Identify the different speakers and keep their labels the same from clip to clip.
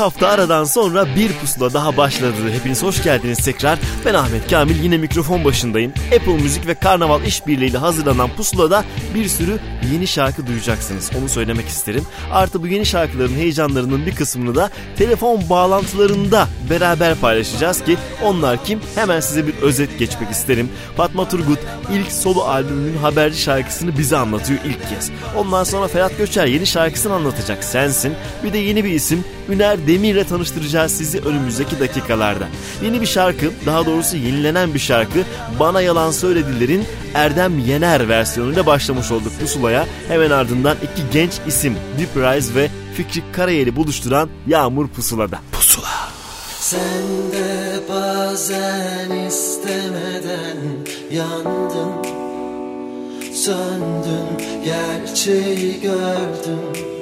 Speaker 1: hafta aradan sonra bir pusula daha başladı. Hepiniz hoş geldiniz tekrar. Ben Ahmet Kamil yine mikrofon başındayım. Apple Müzik ve Karnaval işbirliğiyle hazırlanan pusulada bir sürü yeni şarkı duyacaksınız. Onu söylemek isterim. Artı bu yeni şarkıların heyecanlarının bir kısmını da telefon bağlantılarında beraber paylaşacağız ki onlar kim? Hemen size bir özet geçmek isterim. Fatma Turgut ilk solo albümünün haberci şarkısını bize anlatıyor ilk kez. Ondan sonra Ferhat Göçer yeni şarkısını anlatacak Sensin. Bir de yeni bir isim Üner Demir'le tanıştıracağız sizi önümüzdeki dakikalarda. Yeni bir şarkı, daha doğrusu yenilenen bir şarkı Bana Yalan Söylediler'in Erdem Yener versiyonuyla başlamış olduk Pusula'ya. Hemen ardından iki genç isim Deep Rise ve Fikri Karayel'i buluşturan Yağmur Pusula'da. Pusula.
Speaker 2: Sen de bazen istemeden yandın Söndün gerçeği gördüm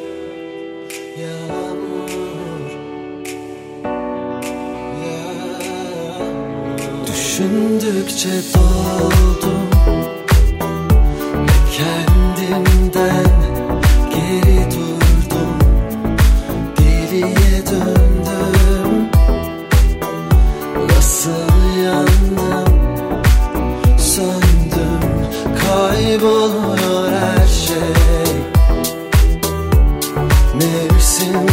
Speaker 2: Düşündükçe doldum. Ve kendimden geri durdum. Geriye döndüm. Nasıl yandım? Söndüm. Kayboluyor her şey. Mevsimlik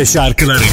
Speaker 3: Türkçe şarkıları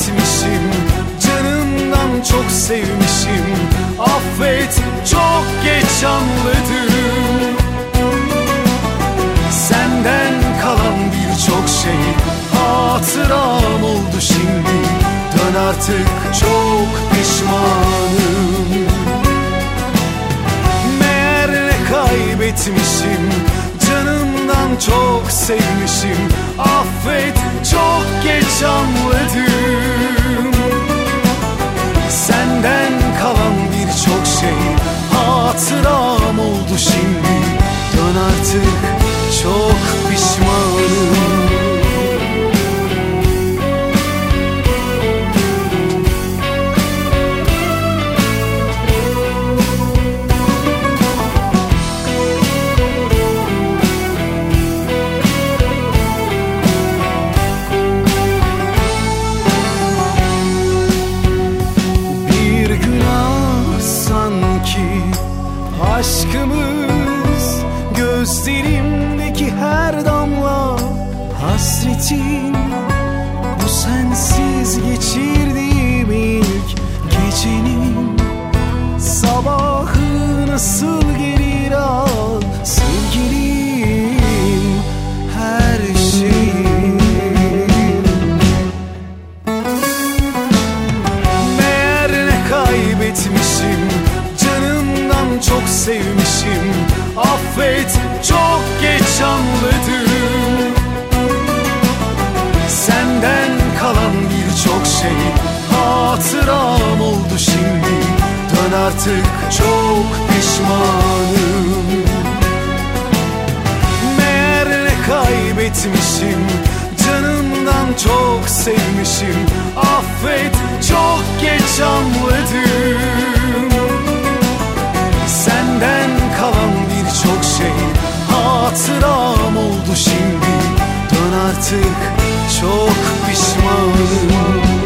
Speaker 4: kaybetmişim Canımdan çok sevmişim. Affet çok geç anladım. Senden kalan birçok şey Hatıram oldu şimdi. Dön artık çok pişmanım. Meğer kaybetmişim Canımdan çok sevmişim. Affet çok geç anladım Hatıram oldu şimdi. Dön artık çok artık çok pişmanım. Meğer ne kaybetmişim Canımdan çok sevmişim. Affet çok geç anladım. Senden kalan birçok şey Hatıram oldu şimdi. Dön artık çok pişmanım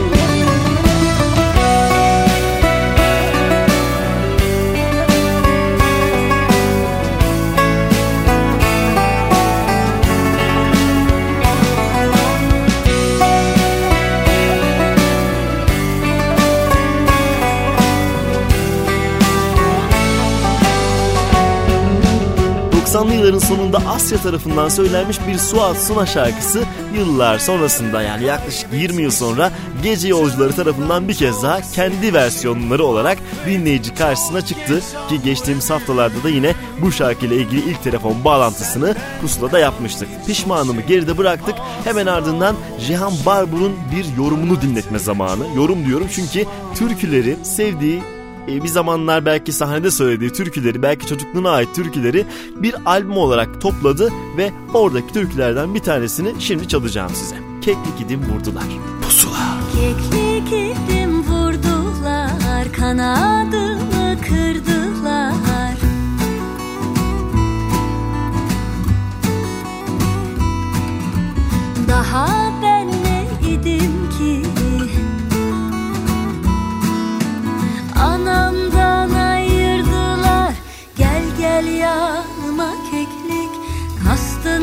Speaker 1: ...90'lı yılların sonunda Asya tarafından söylenmiş bir Suat Suna şarkısı... ...yıllar sonrasında yani yaklaşık 20 yıl sonra... ...gece yolcuları tarafından bir kez daha kendi versiyonları olarak... ...dinleyici karşısına çıktı... ...ki geçtiğimiz haftalarda da yine bu şarkıyla ilgili ilk telefon bağlantısını... ...pusulada yapmıştık. Pişmanımı geride bıraktık... ...hemen ardından Cihan Barbur'un bir yorumunu dinletme zamanı. Yorum diyorum çünkü türküleri sevdiği e, bir zamanlar belki sahnede söylediği türküleri, belki çocukluğuna ait türküleri bir albüm olarak topladı ve oradaki türkülerden bir tanesini şimdi çalacağım size. Keklik idim vurdular. Pusula.
Speaker 5: Keklik idim vurdular, kanadımı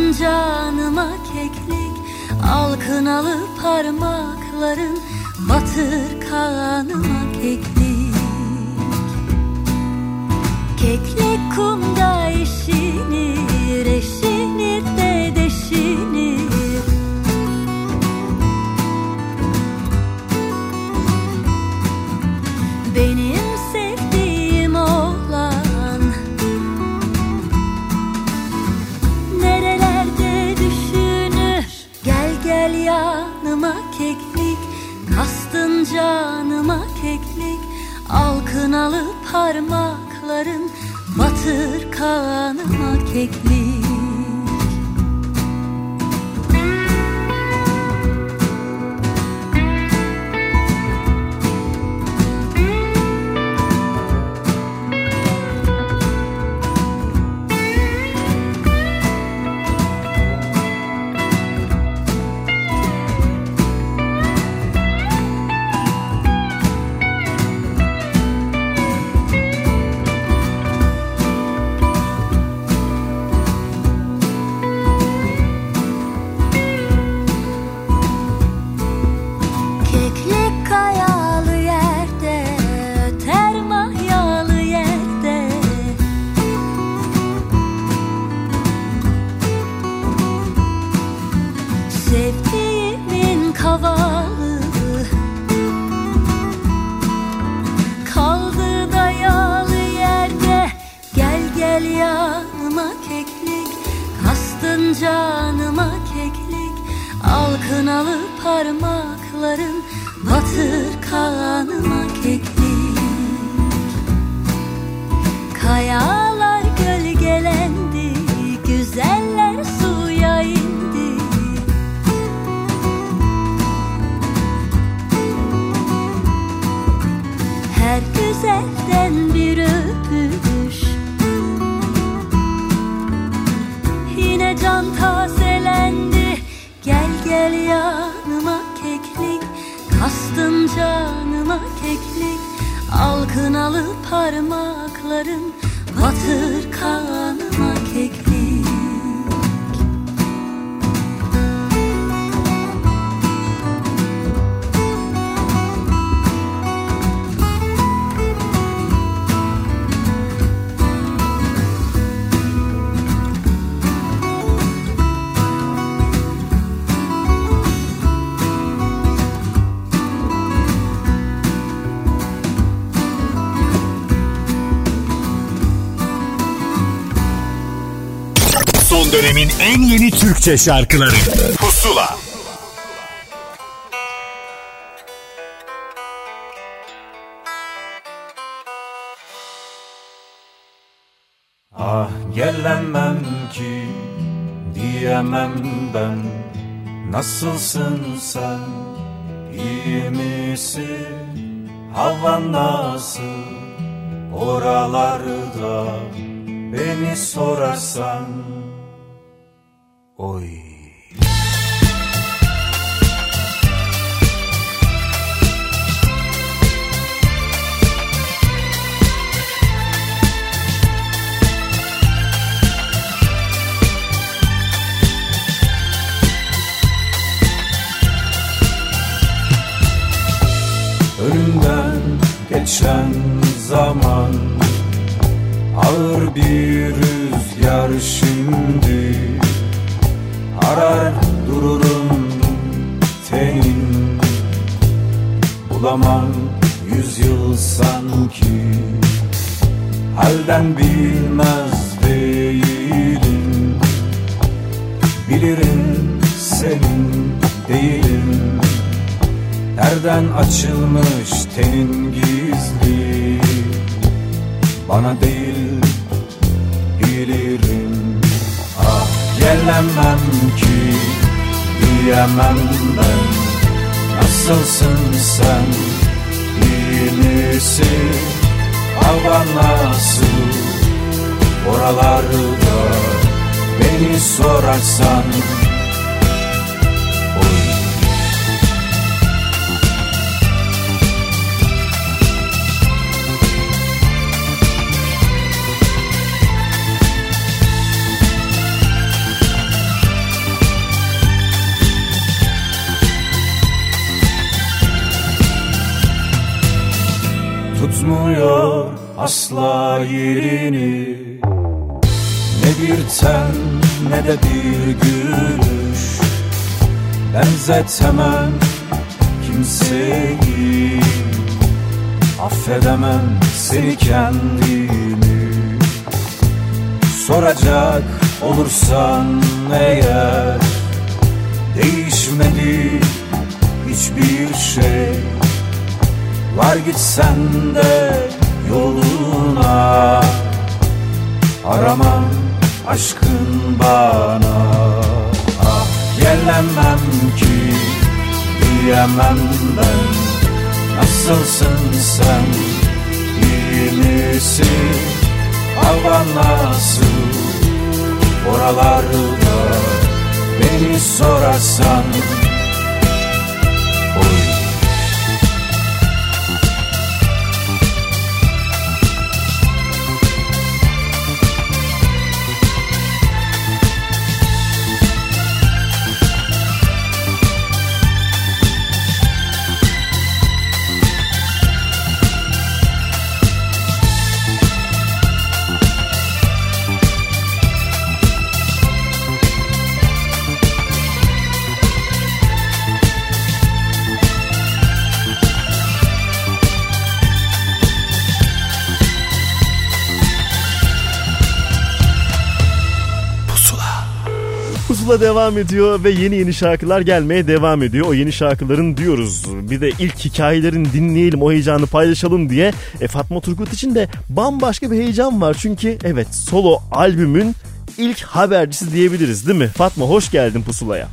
Speaker 6: Aman canıma keklik Al kınalı parmakların Batır kanıma keklik. Keklik kumda eşinir Eşinir de deşinir. Kınalı parmakların batır kanıma
Speaker 5: kekik dönemin en yeni Türkçe şarkıları. Pusula.
Speaker 7: Ah gelemem ki diyemem ben. Nasılsın sen? İyi misin? Havan nasıl? Oralarda Beni sorarsan.
Speaker 1: 的心 ediyor ve yeni yeni şarkılar gelmeye devam ediyor. O yeni şarkıların diyoruz. Bir de ilk hikayelerini dinleyelim, o heyecanı paylaşalım diye. E, Fatma Turgut için de bambaşka bir heyecan var. Çünkü evet solo albümün ilk habercisi diyebiliriz değil mi? Fatma hoş geldin Pusula'ya.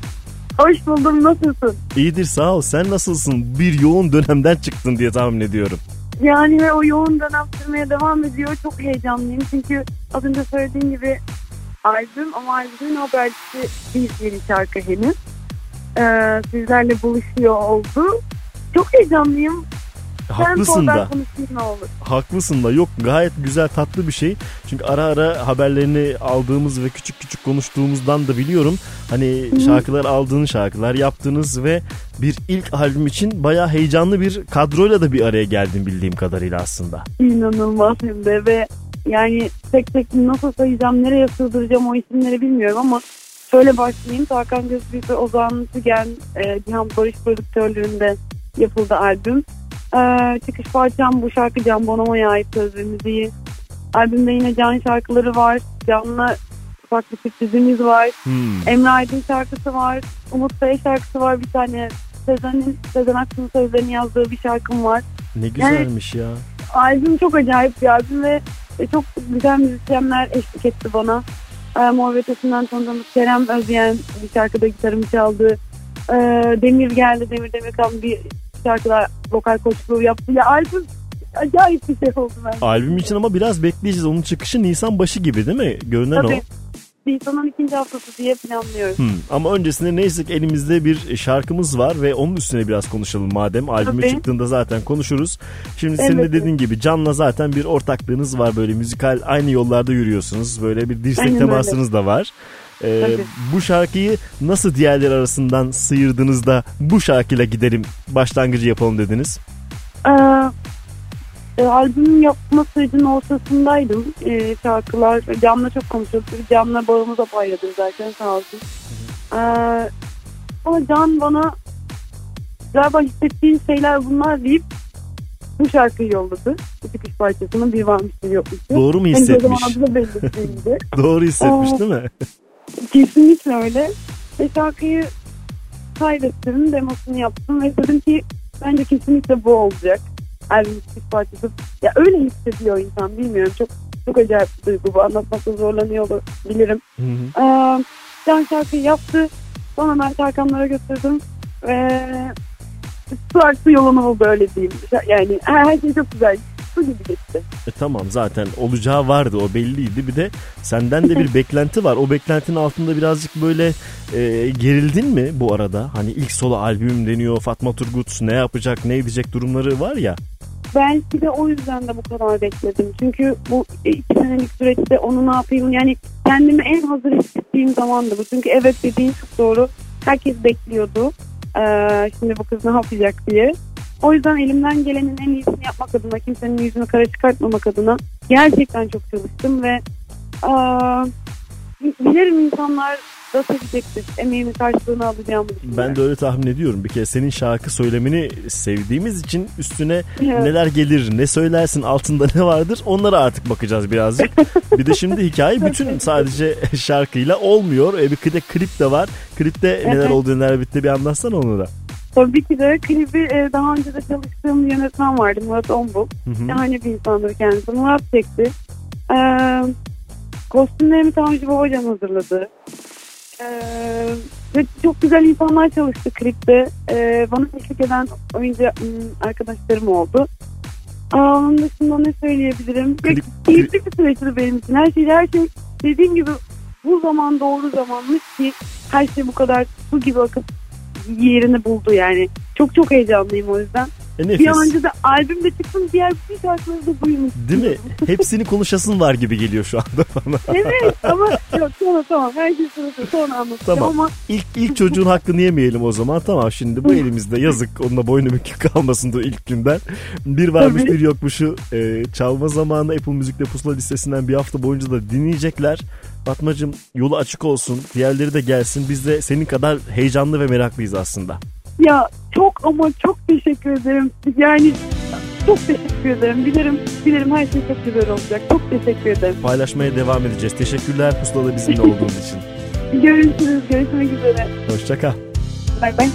Speaker 8: Hoş buldum nasılsın?
Speaker 1: İyidir sağ ol. Sen nasılsın? Bir yoğun dönemden çıktın diye tahmin ediyorum.
Speaker 8: Yani ve o yoğun dönem sürmeye devam ediyor. Çok heyecanlıyım çünkü az önce söylediğim gibi albüm ama albümün habercisi bir yeni şarkı henüz. Ee, sizlerle buluşuyor oldu. Çok heyecanlıyım.
Speaker 1: Haklısın
Speaker 8: ben
Speaker 1: da. Haklısın da yok gayet güzel tatlı bir şey. Çünkü ara ara haberlerini aldığımız ve küçük küçük konuştuğumuzdan da biliyorum. Hani şarkılar aldığın şarkılar yaptığınız ve bir ilk albüm için bayağı heyecanlı bir kadroyla da bir araya geldin bildiğim kadarıyla aslında.
Speaker 8: İnanılmaz hem de ve yani tek tek nasıl sayacağım, nereye sığdıracağım o isimleri bilmiyorum ama şöyle başlayayım. Tarkan Gözbüyük ve Ozan Tügen, e, Cihan Barış prodüktörlüğünde yapıldı albüm. E, çıkış parçam bu şarkı Can Bonomo'ya ait söz ve müziği. Albümde yine Can şarkıları var. Can'la farklı sürprizimiz var.
Speaker 1: Hmm.
Speaker 8: Emre Aydın şarkısı var. Umut Bey şarkısı var bir tane. Sezen'in, Sezen Aksu'nun sözlerini yazdığı bir şarkım var.
Speaker 1: Ne güzelmiş ya.
Speaker 8: Albüm çok acayip bir albüm ve çok güzel müzisyenler eşlik etti bana. Ee, Mor ve Ötesi'nden tanıdığımız Kerem Özyen bir şarkıda gitarımı çaldı. Ee, Demir geldi, Demir Demirkan bir şarkıda vokal koçluğu yaptı. Ya albüm acayip bir şey oldu ben.
Speaker 1: Albüm için ama biraz bekleyeceğiz. Onun çıkışı Nisan başı gibi değil mi? Görünen
Speaker 8: Tabii.
Speaker 1: o.
Speaker 8: Nisan'ın ikinci haftası diye planlıyoruz.
Speaker 1: Hmm. Ama öncesinde neyse ki elimizde bir şarkımız var ve onun üstüne biraz konuşalım madem. Albümü
Speaker 8: Tabii.
Speaker 1: çıktığında zaten konuşuruz. Şimdi senin de
Speaker 8: Evet.
Speaker 1: dediğin gibi Can'la zaten bir ortaklığınız var böyle müzikal aynı yollarda yürüyorsunuz. Böyle bir dirsek
Speaker 8: Aynen
Speaker 1: temasınız da var. Ee,
Speaker 8: Tabii.
Speaker 1: bu şarkıyı nasıl diğerleri arasından sıyırdınız da bu şarkıyla gidelim başlangıcı yapalım dediniz.
Speaker 8: Ee, e, albüm yapma sürecinin ortasındaydım. Ee, şarkılar Can'la çok konuşuyorduk. Can'la bağımı da payladım zaten sağ olsun. Ee, ama Can bana galiba hissettiğin şeyler bunlar deyip bu şarkıyı yolladı. Bu çıkış parçasının bir varmış bir yokmuş.
Speaker 1: Doğru mu hissetmiş?
Speaker 8: adı da belli değildi.
Speaker 1: Doğru hissetmiş
Speaker 8: Aa.
Speaker 1: değil mi?
Speaker 8: Kesinlikle öyle. Ve şarkıyı kaydettim, demosunu yaptım ve dedim ki bence kesinlikle bu olacak. Çıkış parçası. Ya öyle hissediyor insan bilmiyorum. Çok çok acayip bir duygu bu. Anlatmakta zorlanıyor bilirim.
Speaker 1: Hı hı.
Speaker 8: Ee, Can şarkıyı yaptı. Sonra ben Tarkanlara götürdüm. Ve su aktı yolunu buldu öyle diyeyim. Yani her şey çok güzel. Su gibi geçti.
Speaker 1: E tamam zaten olacağı vardı o belliydi. Bir de senden de bir beklenti var. O beklentinin altında birazcık böyle e, gerildin mi bu arada? Hani ilk solo albüm deniyor Fatma Turgut ne yapacak ne edecek durumları var ya.
Speaker 8: Belki de o yüzden de bu kadar bekledim. Çünkü bu iki senelik süreçte onu ne yapayım yani kendimi en hazır hissettiğim zamandı bu. Çünkü evet dediğin çok doğru. Herkes bekliyordu. Ee, şimdi bu kız ne yapacak diye. O yüzden elimden gelenin en iyisini yapmak adına, kimsenin yüzünü kara çıkartmamak adına gerçekten çok çalıştım ve aa, bilirim insanlar da sevecektir. Emeğimin karşılığını alacağımı düşünüyorum.
Speaker 1: Ben de öyle tahmin ediyorum. Bir kere senin şarkı söylemeni sevdiğimiz için üstüne
Speaker 8: Evet.
Speaker 1: neler gelir, ne söylersin, altında ne vardır onlara artık bakacağız birazcık. bir de şimdi hikaye bütün sadece şarkıyla olmuyor. E, bir de klip de var. Klipte neler
Speaker 8: Evet.
Speaker 1: oldu neler bitti bir anlatsana onu da.
Speaker 8: Tabii ki de klibi e, daha önce de çalıştığım yönetmen vardı Murat Ombul. Şahane bir insandır kendisi. Murat çekti. Ee, kostümlerimi Tanju Babacan hazırladı. Ee, ve çok güzel insanlar çalıştı klipte. Ee, bana eşlik eden oyuncu hmm, arkadaşlarım oldu. Aa, onun dışında ne söyleyebilirim?
Speaker 1: Klip-
Speaker 8: Keyifli bir süreçti benim için. Her şey, her şey dediğim gibi bu zaman doğru zamanmış ki her şey bu kadar su gibi akıp yerini buldu yani. Çok çok heyecanlıyım o yüzden.
Speaker 1: E,
Speaker 8: Bir
Speaker 1: nefis.
Speaker 8: an önce de albümde çıksın diğer bütün şarkıları da duymuş.
Speaker 1: Değil mi? Hepsini konuşasın var gibi geliyor şu anda bana.
Speaker 8: Evet ama yok tamam tamam her şey sırası sonra anlatacağım
Speaker 1: Tamam.
Speaker 8: ama
Speaker 1: İlk, ilk çocuğun hakkını yemeyelim o zaman. Tamam şimdi bu elimizde yazık. Onunla boynu bükük kalmasın da ilk günden. Bir varmış
Speaker 8: Tabii.
Speaker 1: bir yokmuşu e, çalma zamanı Apple Müzik'te pusula listesinden bir hafta boyunca da dinleyecekler. Fatmacığım yolu açık olsun. Diğerleri de gelsin. Biz de senin kadar heyecanlı ve meraklıyız aslında.
Speaker 8: Ya çok ama çok teşekkür ederim. Yani çok teşekkür ederim. Bilirim, bilirim her şey çok güzel olacak. Çok teşekkür ederim.
Speaker 1: Paylaşmaya devam edeceğiz. Teşekkürler pusulada bizimle olduğunuz için.
Speaker 8: Görüşürüz. Görüşmek üzere.
Speaker 1: Hoşçakal.
Speaker 8: Bay bay.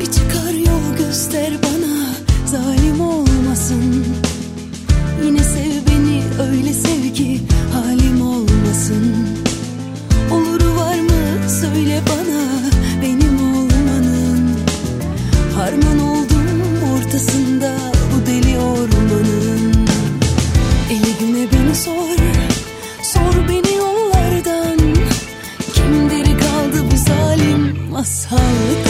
Speaker 9: Bir çıkar yol göster bana Zalim olmasın Yine sev beni öyle sev ki Halim olmasın Oluru var mı söyle bana Harman oldum ortasında Bu deli ormanın. Eli güne beni sor Sor beni yollardan. Kimdir kaldı bu zalim masaldan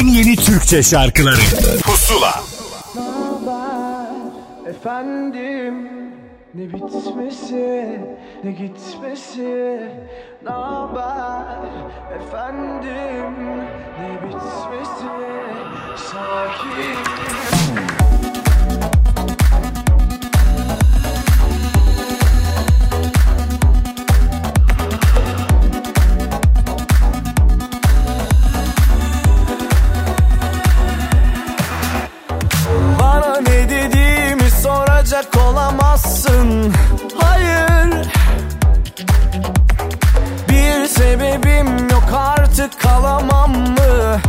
Speaker 10: en yeni Türkçe şarkıları. Pusula.
Speaker 4: Efendim ne bitmesi ne gitmesi? Ne haber? Efendim ne bitmesi? Sakin
Speaker 11: soracak olamazsın Hayır Bir sebebim yok artık kalamam mı?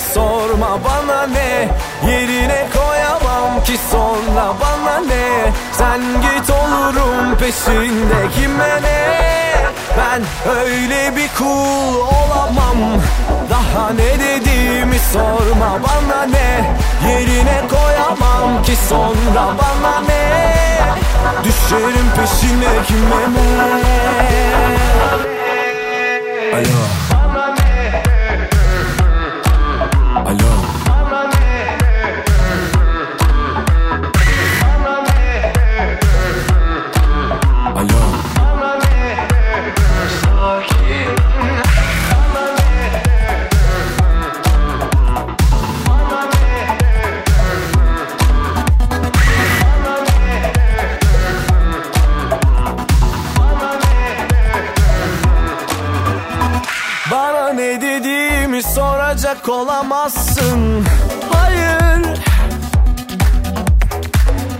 Speaker 11: Sorma bana ne? Yerine koyamam ki sonra bana ne? Sen git olurum peşinde kime ne? Ben öyle bir kul olamam. Daha ne dediğimi sorma bana ne? Yerine koyamam ki sonra bana ne? Düşerim peşine kime ne? Alo soracak olamazsın Hayır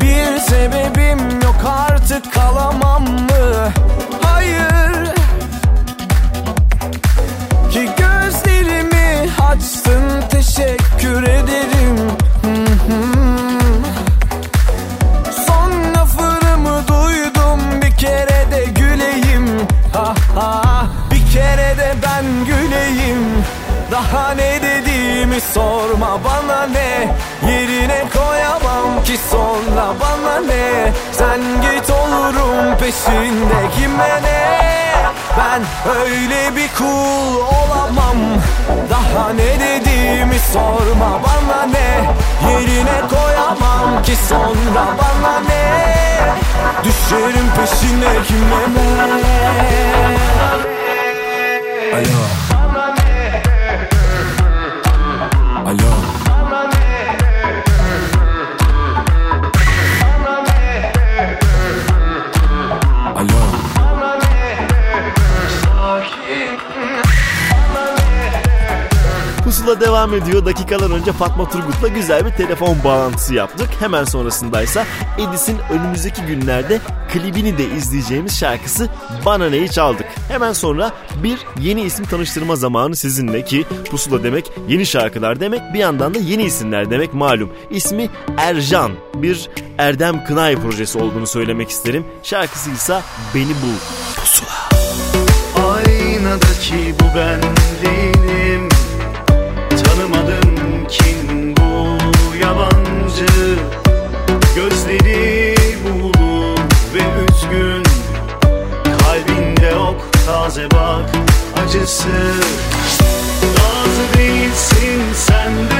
Speaker 11: Bir sebebim yok artık kalamam mı? Hayır Ki gözlerimi açtın teşekkür ederim Hı hı. Daha ne dediğimi sorma bana ne? Yerine koyamam ki sonra bana ne? Sen git olurum peşinde kime ne? Ben öyle bir kul olamam. Daha ne dediğimi sorma bana ne? Yerine koyamam ki sonra bana ne? Düşerim peşine kime ne? Alo Alo
Speaker 1: Pusula devam ediyor. Dakikalar önce Fatma Turgut'la güzel bir telefon bağlantısı yaptık. Hemen sonrasındaysa Edis'in önümüzdeki günlerde klibini de izleyeceğimiz şarkısı Bana Neyi çaldık. Hemen sonra bir yeni isim tanıştırma zamanı sizinle ki Pusula demek yeni şarkılar demek bir yandan da yeni isimler demek malum. İsmi Ercan bir Erdem Kınay projesi olduğunu söylemek isterim. Şarkısı ise Beni Bul. Pusula.
Speaker 11: Aynadaki bu ben değilim acısı. Razı değilsin sen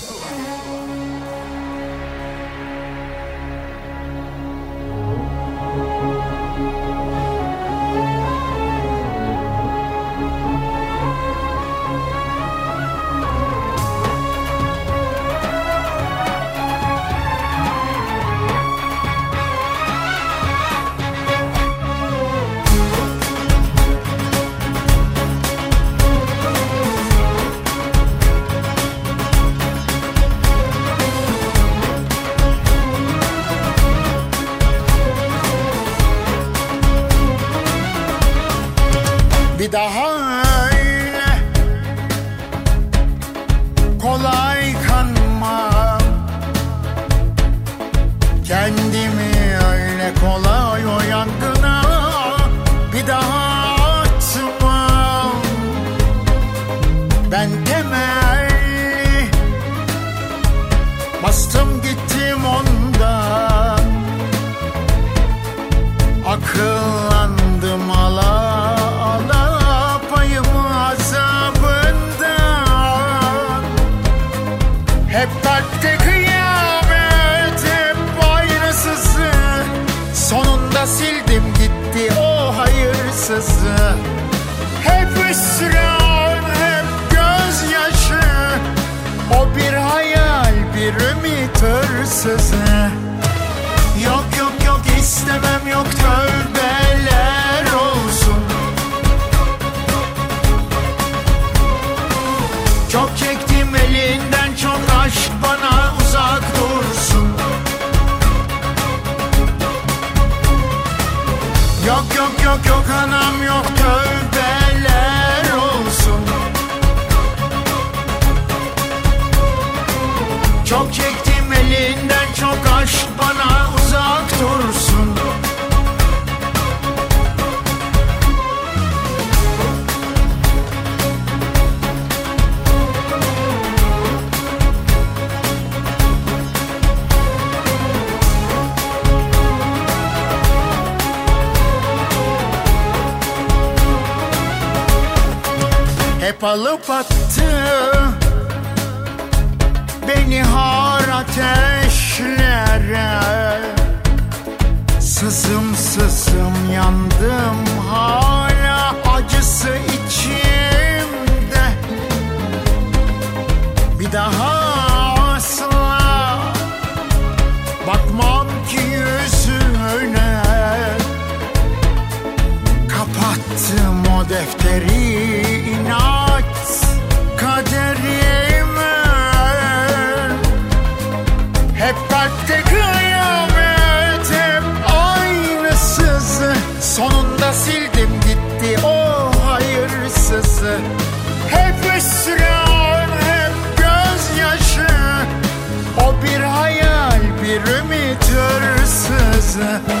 Speaker 12: hırsızı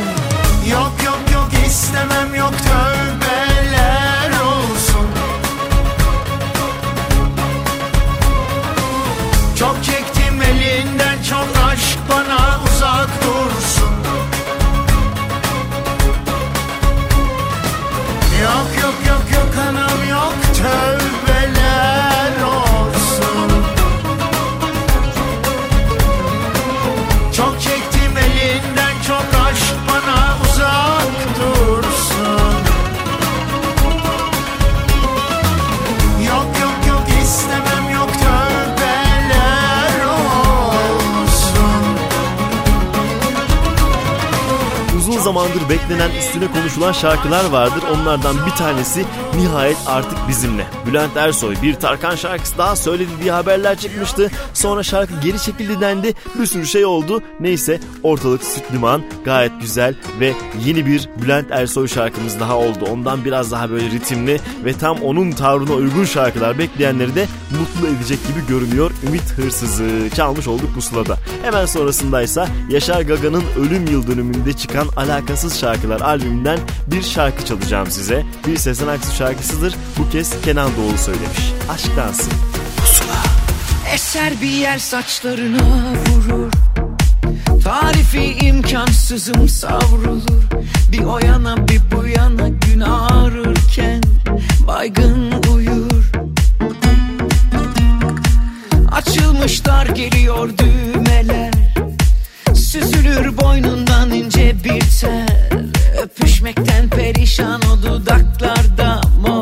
Speaker 1: beklenen üstüne konuşulan şarkılar vardır. Onlardan bir tanesi nihayet artık bizimle. Bülent Ersoy bir Tarkan şarkısı daha söyledi diye haberler çıkmıştı. Sonra şarkı geri çekildi dendi. Bir sürü şey oldu. Neyse ortalık süt liman gayet güzel ve yeni bir Bülent Ersoy şarkımız daha oldu. Ondan biraz daha böyle ritimli ve tam onun tavrına uygun şarkılar bekleyenleri de mutlu edecek gibi görünüyor. Ümit Hırsızı çalmış olduk pusulada. Hemen sonrasındaysa Yaşar Gaga'nın ölüm yıl dönümünde çıkan Alakasız Şarkılar albümünden bir şarkı çalacağım size. Bir Sezen Aksu şarkısıdır. Bu kez Kenan Doğulu söylemiş. Aşk dansı.
Speaker 13: Eser bir yer saçlarına vurur Tarifi imkansızım savrulur Bir o yana bir bu yana gün ağrırken Baygın uyur Açılmışlar geliyor düğmeler Süzülür boynundan ince bir tel Öpüşmekten perişan o dudaklarda mor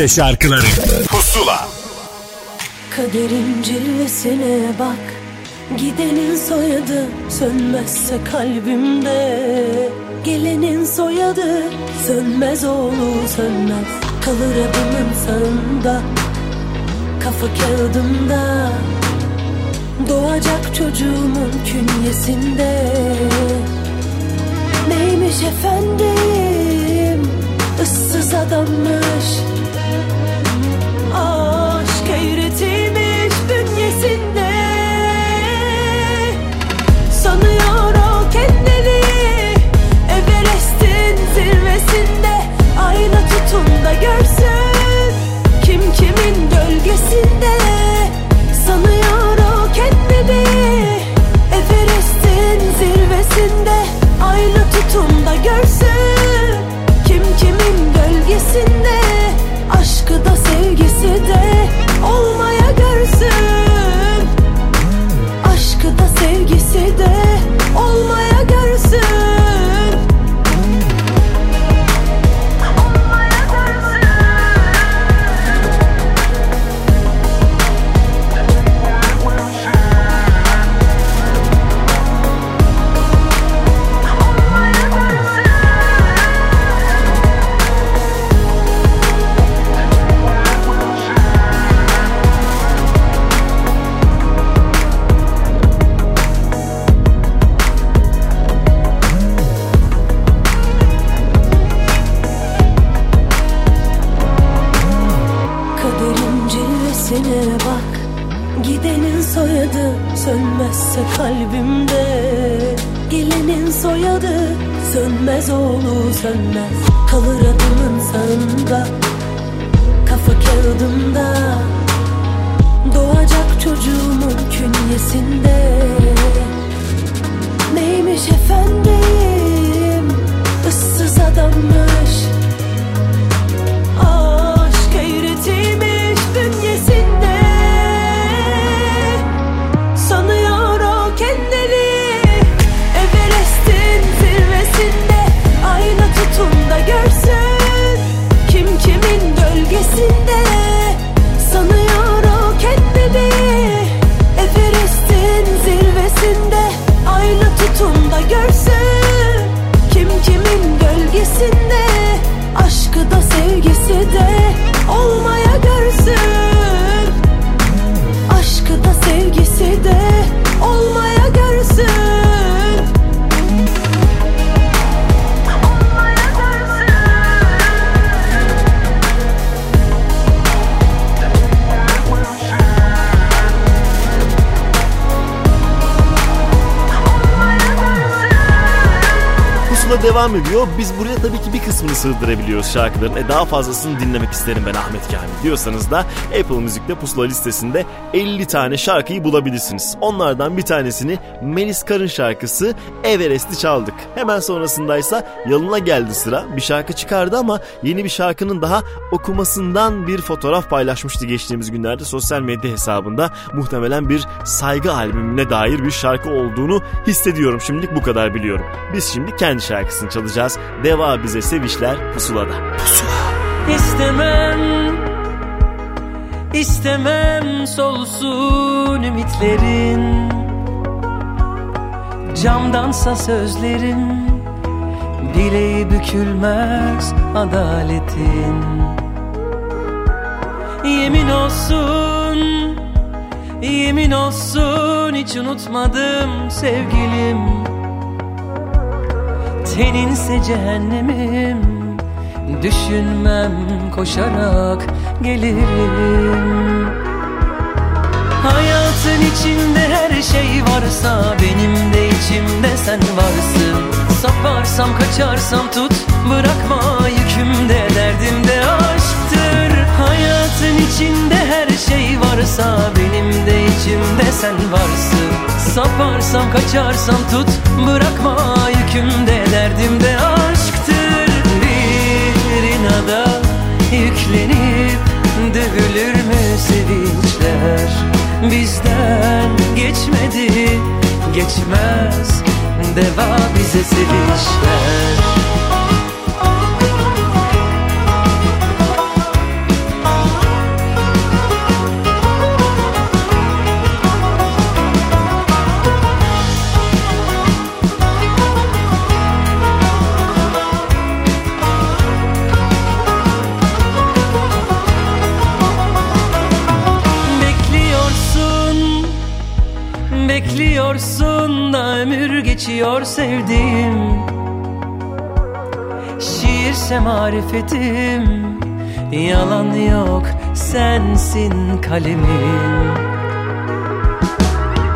Speaker 10: Türkçe şarkıları. Pusula.
Speaker 9: Kaderin cilvesine bak. Gidenin soyadı sönmezse kalbimde. Gelenin soyadı sönmez oğlu sönmez. Kalır adımın sağında Kafa kağıdımda. Doğacak çocuğumun künyesinde. Neymiş efendim? Issız adammış Hayretiymiş bünyesinde. Sanıyor o kendini Everest'in zirvesinde. Ayna tutun da görsün Kim kimin gölgesinde. Sanıyor o kendini Everest'in zirvesinde. Ayna tutun da görsün.
Speaker 1: Devam ediyor. Biz buraya tabii ki bir kısmını sığdırabiliyoruz şarkıların. E daha fazlasını dinlemek isterim ben Ahmet Kamil diyorsanız da Apple Müzik'te Pusula listesinde 50 tane şarkıyı bulabilirsiniz. Onlardan bir tanesini Melis Karın şarkısı Everest'i çaldık. Hemen sonrasındaysa Yalın'a geldi sıra. Bir şarkı çıkardı ama yeni bir şarkının daha okumasından bir fotoğraf paylaşmıştı geçtiğimiz günlerde sosyal medya hesabında. Muhtemelen bir saygı albümüne dair bir şarkı olduğunu hissediyorum. Şimdilik bu kadar biliyorum. Biz şimdi kendi şarkısını çalacağız. Deva bize sevişler pusulada. Pusula.
Speaker 11: İstemem İstemem solsun ümitlerin Camdansa sözlerin Bileği bükülmez adaletin Yemin olsun Yemin olsun hiç unutmadım sevgilim Teninse cehennemim. Düşünmem koşarak gelirim. Hayatın içinde her şey varsa Benim de içimde sen varsın. Saparsam kaçarsam tut Bırakma yükümde. Derdimde aşktır. Hayatın içinde her şey varsa Benim de içimde sen varsın. Saparsam kaçarsam tut Bırakma yükümde. Derdimde aşktır Bir inada yüklenip Dövülür mü sevinçler? Bizden geçmedi Geçmez Deva bize sevişler geçiyor sevdiğim. Şiirse marifetim Yalan yok sensin kalemim.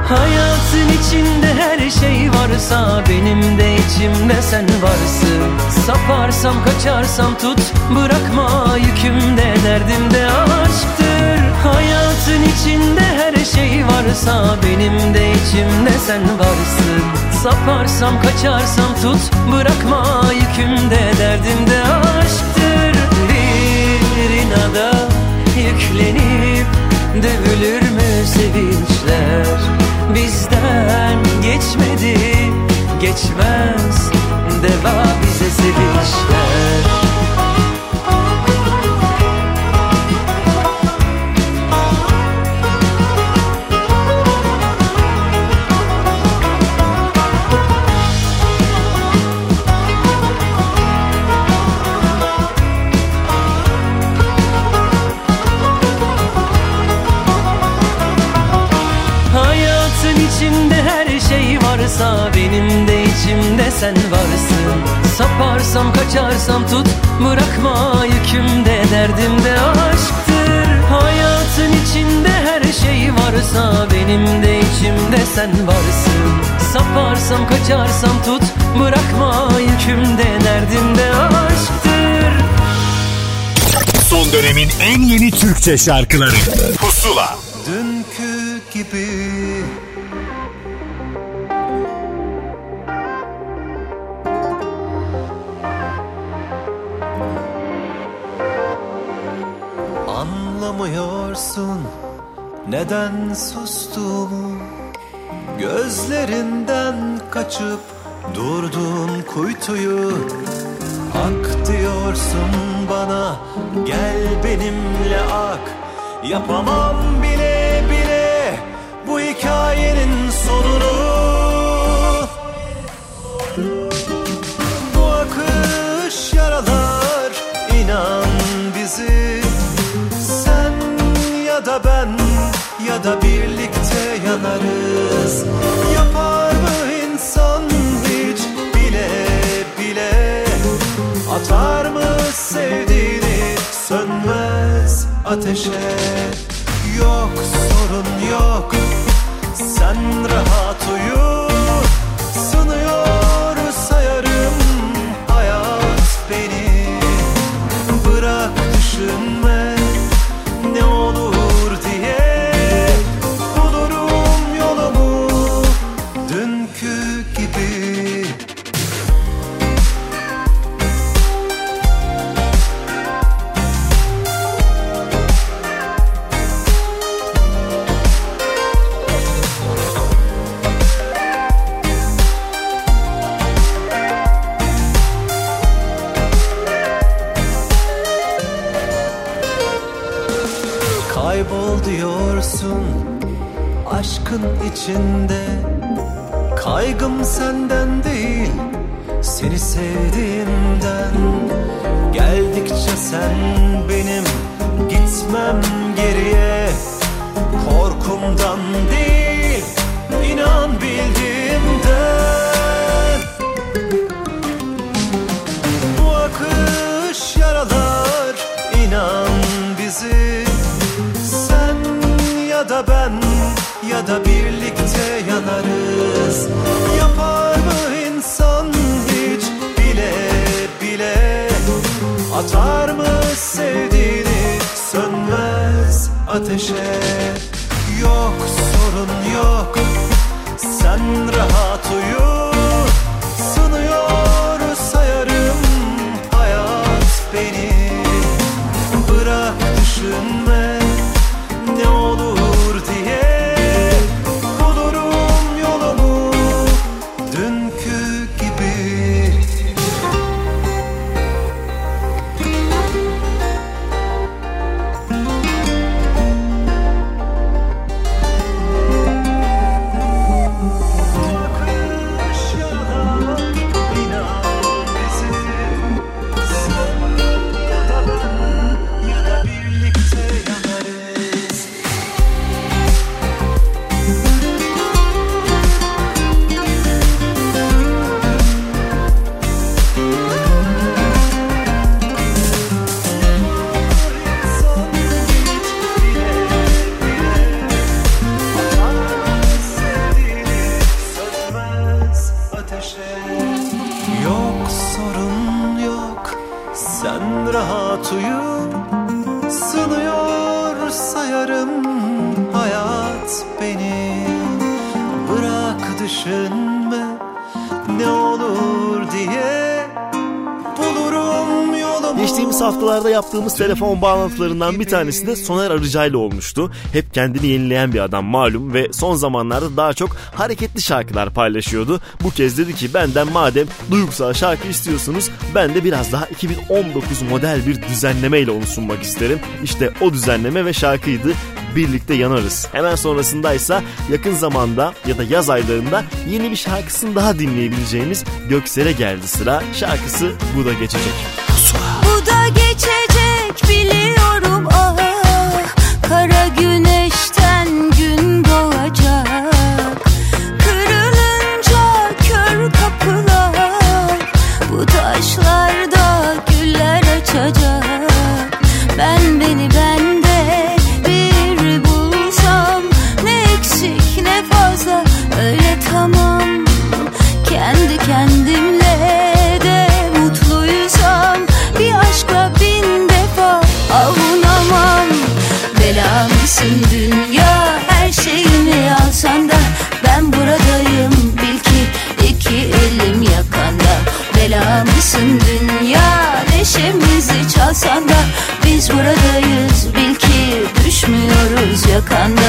Speaker 11: Hayatın içinde her şey varsa Benim de içimde sen varsın. Saparsam kaçarsam tut Bırakma yükümde. Derdimde aşktır Hayatın içinde her şey varsa Benim de içimde sen varsın. Saparsam kaçarsam tut Bırakma yükümde derdimde aşktır kaçarsam tut Bırakma yükümde derdimde aşktır. Hayatın içinde her şey varsa Benim de içimde sen varsın. Saparsam kaçarsam tut Bırakma yükümde derdimde aşktır.
Speaker 3: Son dönemin en yeni Türkçe şarkıları
Speaker 14: Yapamam bile
Speaker 1: yaptığımız telefon bağlantılarından bir tanesi de Soner Arıcay'la olmuştu. Hep kendini yenileyen bir adam malum ve son zamanlarda daha çok hareketli şarkılar paylaşıyordu. Bu kez dedi ki benden madem duygusal şarkı istiyorsunuz ben de biraz daha 2019 model bir düzenlemeyle onu sunmak isterim. İşte o düzenleme ve şarkıydı Birlikte Yanarız. Hemen sonrasındaysa yakın zamanda ya da yaz aylarında yeni bir şarkısını daha dinleyebileceğimiz Göksel'e geldi sıra. Şarkısı bu da geçecek.
Speaker 15: kanı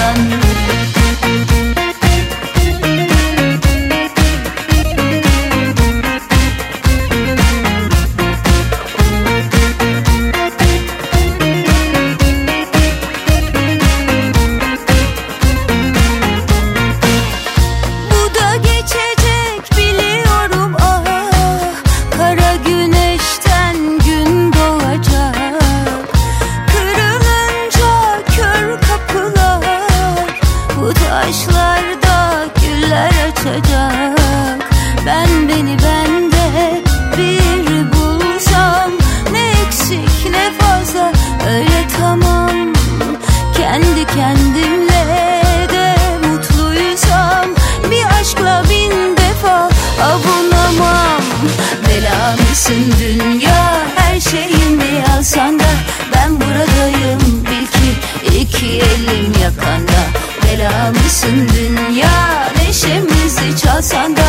Speaker 15: olmasan da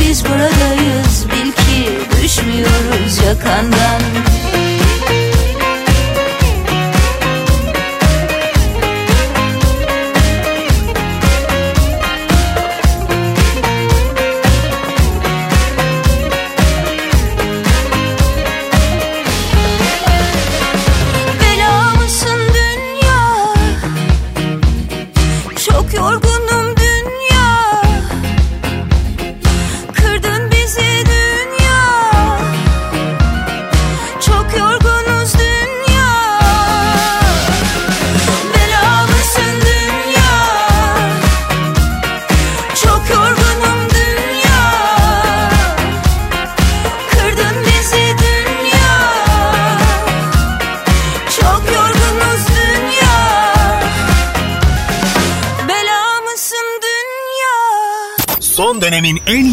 Speaker 15: biz buradayız. Bil ki düşmüyoruz yakandan.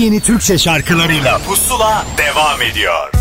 Speaker 10: yeni Türkçe şarkılarıyla Pusula devam ediyor.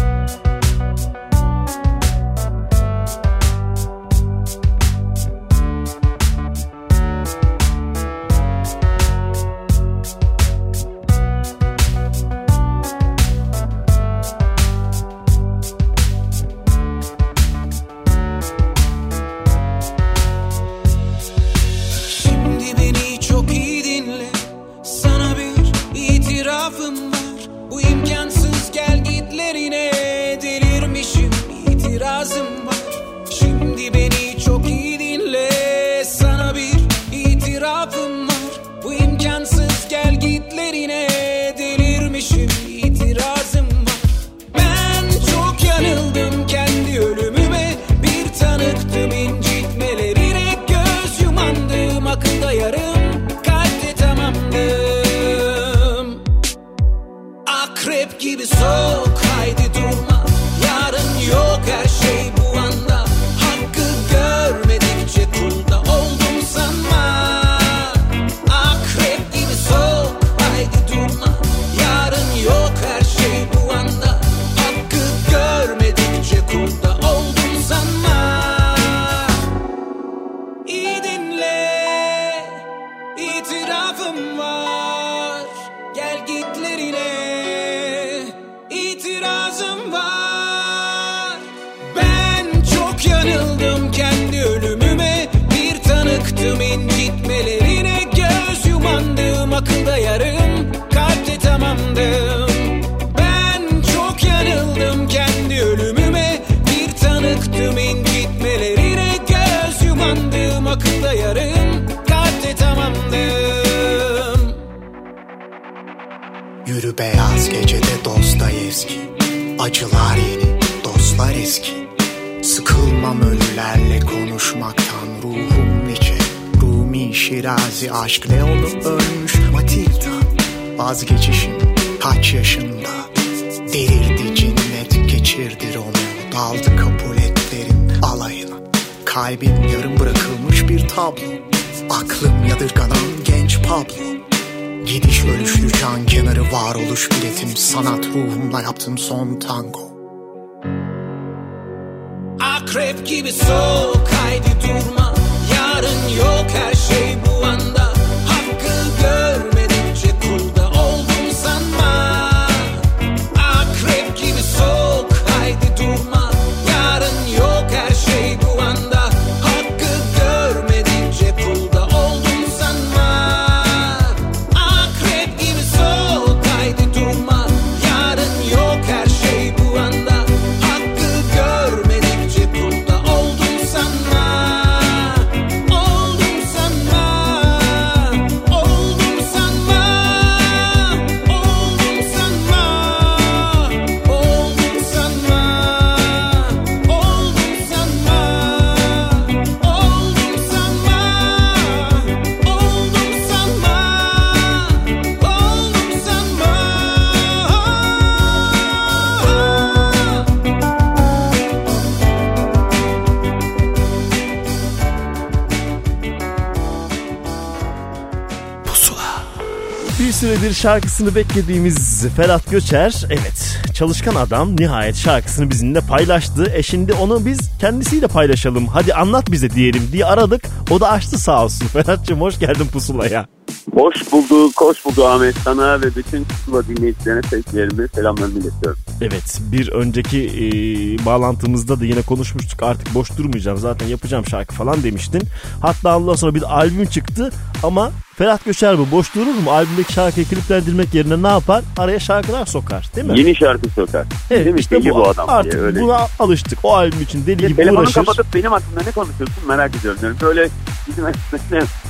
Speaker 1: Şarkısını beklediğimiz Ferhat Göçer, evet çalışkan adam nihayet şarkısını bizimle paylaştı. E şimdi onu biz kendisiyle paylaşalım. Hadi anlat bize diyelim diye aradık. O da açtı sağ olsun. Ferhat'cığım hoş geldin pusulaya.
Speaker 16: Hoş bulduk, hoş bulduk Ahmet sana ve bütün Pusula dinleyicilerine sevgilerimi, selamlarımı iletiyorum.
Speaker 1: Evet bir önceki e, bağlantımızda da yine konuşmuştuk artık boş durmayacağım zaten yapacağım şarkı falan demiştin. Hatta ondan sonra bir albüm çıktı ama Ferhat Göçer bu boş durur mu? Albümdeki şarkıyı kliplendirmek yerine ne yapar? Araya şarkılar sokar değil mi?
Speaker 16: Yeni şarkı sokar.
Speaker 1: Evet
Speaker 16: Değil mi?
Speaker 1: işte
Speaker 16: Deli
Speaker 1: bu,
Speaker 16: bu adam
Speaker 1: artık
Speaker 16: diye, öyle.
Speaker 1: buna alıştık. O albüm için deli gibi
Speaker 16: Telefonu
Speaker 1: uğraşır.
Speaker 16: kapatıp benim hakkımda ne konuşuyorsun merak ediyorum. Yani böyle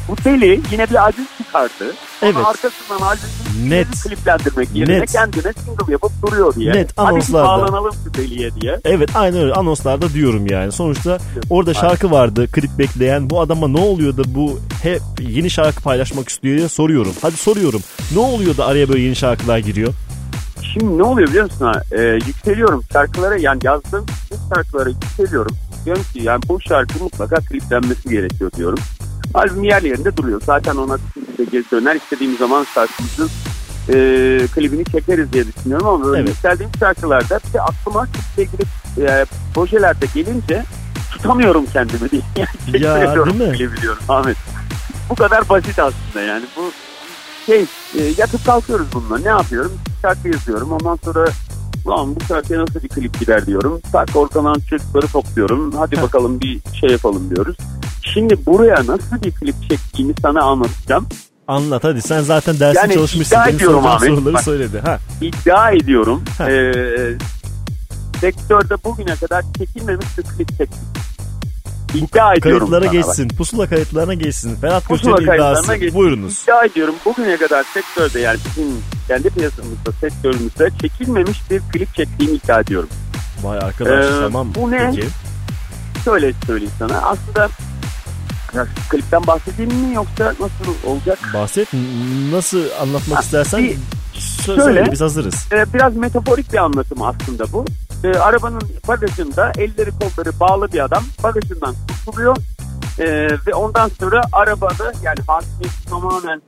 Speaker 16: bu deli yine bir albüm çıkardı.
Speaker 1: Evet.
Speaker 16: Ama arkasından albümün
Speaker 1: Net.
Speaker 16: kliplendirmek yerine
Speaker 1: Net.
Speaker 16: kendine single yapıp duruyor diye.
Speaker 1: Net,
Speaker 16: Hadi
Speaker 1: anonslarda.
Speaker 16: bağlanalım şu deliye diye.
Speaker 1: Evet aynen öyle anonslarda diyorum yani. Sonuçta orada şarkı vardı klip bekleyen. Bu adama ne oluyor da bu hep yeni şarkı paylaşmak istiyor diye soruyorum. Hadi soruyorum. Ne oluyor da araya böyle yeni şarkılar giriyor?
Speaker 16: Şimdi ne oluyor biliyor musun? ha? Ee, yükseliyorum şarkılara yani yazdığım şarkılara yükseliyorum. Diyorum ki yani bu şarkı mutlaka kliplenmesi gerekiyor diyorum. Albüm yer yerinde duruyor. Zaten ona de geri döner istediğimiz zaman şarkımızın e, klibini çekeriz diye düşünüyorum ama böyle
Speaker 1: Evet.
Speaker 16: yükseldiğim şarkılarda bir de aklıma ilgili e, projelerde gelince tutamıyorum kendimi diye.
Speaker 1: Ya, değil mi?
Speaker 16: biliyorum Ahmet. Bu kadar basit aslında yani bu şey e, yatıp kalkıyoruz bununla ne yapıyorum şarkı yazıyorum ondan sonra Ulan bu şarkıya nasıl bir klip gider diyorum. Tak ortadan çocukları topluyorum. Hadi bakalım bir şey yapalım diyoruz. Şimdi buraya nasıl bir klip çektiğimi sana anlatacağım.
Speaker 1: Anlat hadi sen zaten dersi
Speaker 16: Yani
Speaker 1: çalışmışsın.
Speaker 16: iddia
Speaker 1: Benim
Speaker 16: ediyorum Ahmet.
Speaker 1: soruları
Speaker 16: Bak.
Speaker 1: söyledi. Ha.
Speaker 16: İddia ediyorum. e, sektörde bugüne kadar çekilmemiş bir klip çektim. İddia ediyorum
Speaker 1: Kayıtlara
Speaker 16: sana bak.
Speaker 1: geçsin. Pusula kayıtlarına geçsin. Ferhat
Speaker 16: Pusula
Speaker 1: Göçer'in iddiası.
Speaker 16: geçsin.
Speaker 1: Buyurunuz.
Speaker 16: İddia ediyorum bugüne kadar sektörde yani bizim kendi piyasamızda sektörümüzde çekilmemiş bir klip çektiğimi iddia ediyorum.
Speaker 1: Vay arkadaş
Speaker 16: Ee,
Speaker 1: tamam.
Speaker 16: bu ne?
Speaker 1: Peki.
Speaker 16: Şöyle söyleyeyim sana aslında ya, klipten bahsedeyim mi yoksa nasıl olacak?
Speaker 1: Bahset. Nasıl anlatmak
Speaker 16: Ha,
Speaker 1: istersen
Speaker 16: bir-
Speaker 1: sö-
Speaker 16: şöyle.
Speaker 1: söyle biz hazırız.
Speaker 16: Ee, biraz metaforik bir anlatım aslında bu. Ee, arabanın bagajında elleri kolları bağlı bir adam bagajından kurtuluyor. Ee, ve ondan sonra arabada yani hakimiyeti tamamen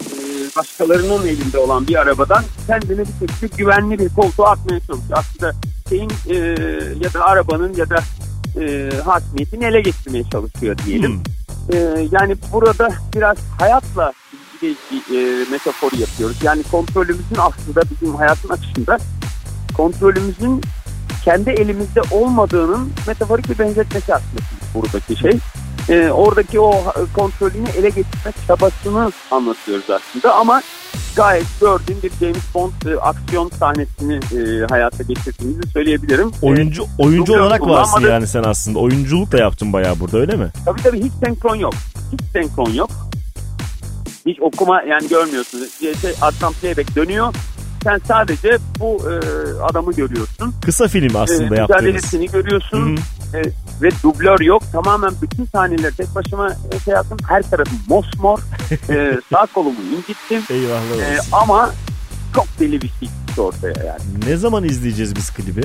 Speaker 16: e, başkalarının elinde olan bir arabadan kendini bir şekilde güvenli bir koltuğa atmaya çalışıyor. Aslında şeyin e, ya da arabanın ya da e, hakimiyetini ele geçirmeye çalışıyor diyelim. E, yani burada biraz hayatla ilgili bir e, metafor yapıyoruz. Yani kontrolümüzün aslında bizim hayatın akışında kontrolümüzün kendi elimizde olmadığının metaforik bir benzetmesi aslında buradaki şey. E, oradaki o kontrolünü ele geçirme çabasını anlatıyoruz aslında ama gayet gördüğüm bir James Bond e, aksiyon sahnesini e, hayata geçirdiğimizi söyleyebilirim.
Speaker 1: Oyuncu
Speaker 16: E,
Speaker 1: oyuncu
Speaker 16: dublör
Speaker 1: olarak varsın yani sen aslında. Oyunculuk da yaptın bayağı burada öyle mi?
Speaker 16: Tabii tabii hiç senkron yok. Hiç senkron yok. Hiç okuma yani görmüyorsunuz. Şey, arkadan playback dönüyor. Sen sadece bu e, adamı görüyorsun.
Speaker 1: Kısa film aslında
Speaker 16: e,
Speaker 1: yaptığınız.
Speaker 16: mücadelesini görüyorsun. E, ve dublör yok. Tamamen bütün sahneleri tek başıma e, şey yaptım. Her tarafım mosmor. e, sağ kolumu incittim.
Speaker 1: Eyvahlar
Speaker 16: E,
Speaker 1: olsun.
Speaker 16: ama çok deli bir şey çıktı ortaya yani.
Speaker 1: Ne zaman izleyeceğiz biz klibi?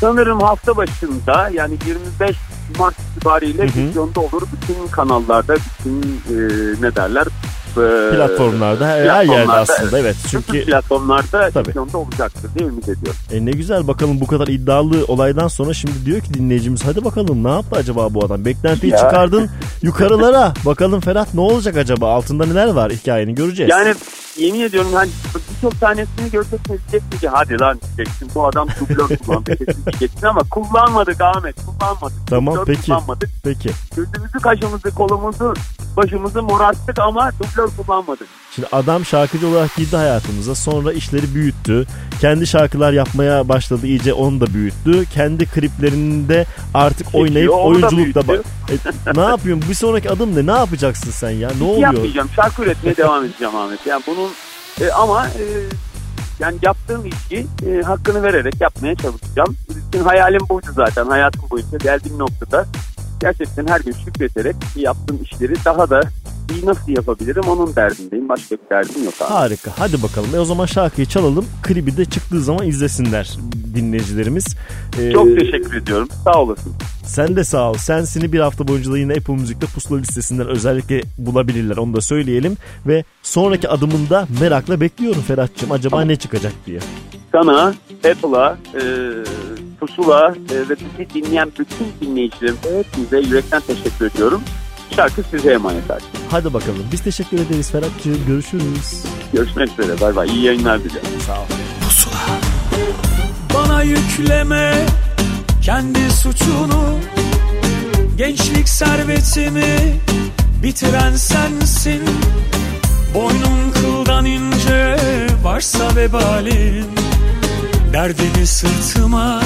Speaker 16: Sanırım hafta başında yani 25 Mart itibariyle vizyonda olur. Bütün kanallarda, bütün e, ne derler? E,
Speaker 1: Platformlarda her, her yerde aslında evet. Çünkü
Speaker 16: platformlarda
Speaker 1: Tabii.
Speaker 16: vizyonda olacaktır diye ümit ediyorum.
Speaker 1: e, ne güzel bakalım bu kadar iddialı olaydan sonra şimdi diyor ki dinleyicimiz hadi bakalım ne yaptı acaba bu adam? Beklentiyi
Speaker 16: Ya.
Speaker 1: çıkardın yukarılara. Bakalım Ferhat ne olacak acaba? Altında neler var hikayeni göreceğiz.
Speaker 16: Yani yemin ediyorum hani birçok tanesini göreceksiniz diyeceksin ki hadi lan diyeceksin bu adam dublör kullandı diyeceksin ama kullanmadık Ahmet kullanmadık.
Speaker 1: Tamam
Speaker 16: Dublör
Speaker 1: peki.
Speaker 16: Kullanmadık.
Speaker 1: Peki.
Speaker 16: Gözümüzü kaşımızı kolumuzu başımızı morarttık ama dublör kullanmadık.
Speaker 1: Şimdi adam şarkıcı olarak girdi hayatımıza. Sonra işleri büyüttü. Kendi şarkılar yapmaya başladı. iyice onu da büyüttü. Kendi kliplerinde artık oynayıp
Speaker 16: da
Speaker 1: oyunculukta bak. E, ne yapıyorsun? Bir sonraki adım ne? Ne yapacaksın sen ya? Ne
Speaker 16: Hiç
Speaker 1: oluyor?
Speaker 16: yapmayacağım. Şarkı üretmeye devam edeceğim Ahmet. Yani bunun e, ama e, yani yaptığım işi e, hakkını vererek yapmaya çalışacağım. Bütün hayalim buydu zaten. Hayatım boyunca geldiğim noktada gerçekten her gün şükreterek yaptığım işleri daha da nasıl yapabilirim onun derdindeyim. Başka bir derdim yok abi.
Speaker 1: Harika. Hadi bakalım. E o zaman şarkıyı çalalım. Klibi de çıktığı zaman izlesinler dinleyicilerimiz. Ee,
Speaker 16: Çok teşekkür ediyorum. Sağ olasın.
Speaker 1: Sen de sağ ol. Sensini bir hafta boyunca da yine Apple Müzik'te pusula listesinden özellikle bulabilirler. Onu da söyleyelim. Ve sonraki adımında merakla bekliyorum Ferhat'cığım. Acaba ne çıkacak diye.
Speaker 16: Sana, Apple'a, e, Pusula e, ve bizi dinleyen bütün dinleyicilerimize hepinize yürekten teşekkür ediyorum. Şarkı size emanet artık.
Speaker 1: Hadi bakalım. Biz teşekkür ederiz Ferhat'cığım. Görüşürüz.
Speaker 16: Görüşmek üzere. Bay bay. İyi yayınlar diliyorum.
Speaker 1: Sağ ol.
Speaker 17: Bana yükleme kendi suçunu Gençlik servetimi bitiren sensin Boynum kıldan ince varsa vebalin Derdini sırtıma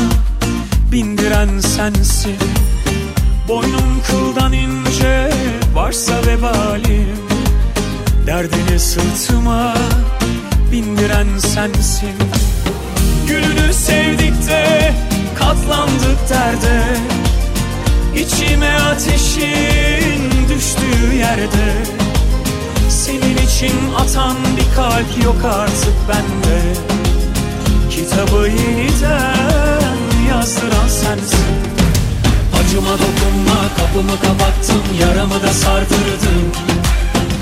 Speaker 17: bindiren sensin Boynum kıldan ince varsa vebalin Derdini sırtıma bindiren sensin. Gülünü sevdik de katlandık derde. İçime ateşin düştüğü yerde. Senin için atan bir kalp yok artık bende. Kitabı yeniden yazdıran sensin Acıma dokunma kapımı kapattım yaramı da sardırdım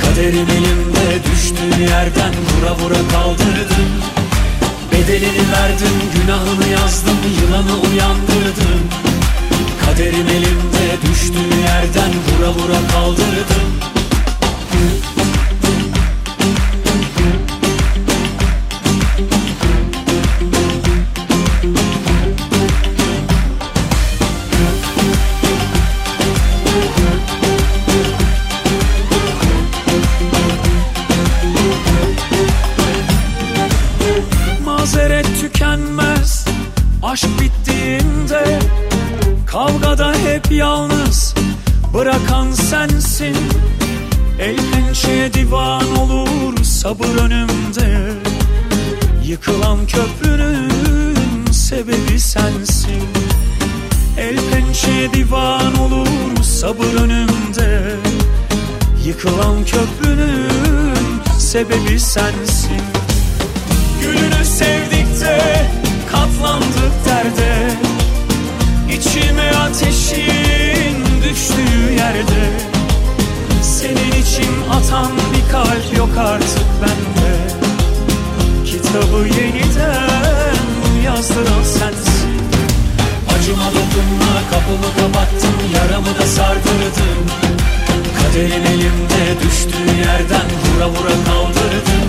Speaker 17: Kaderim elimde düştüğü yerden vura vura kaldırdım. Bedelini verdim günahını yazdım yılanı uyandırdım. Kaderim elimde düştüğü yerden vura vura kaldırdım Bırakan sensin. El pençeye divan olur Sabır önümde. Yıkılan köprünün Sebebi sensin. El pençeye divan olur Sabır önümde. Yıkılan köprünün Sebebi sensin. Gülünü sevdik de katlandık derde. İçime düştüğü yerde. Senin için atan bir kalp yok artık bende. Kitabı yeniden yazdıran sensin. Acıma dokunma kapımı kapattım yaramı da sardırdım Kaderin elimde düştüğü yerden vura vura kaldırdım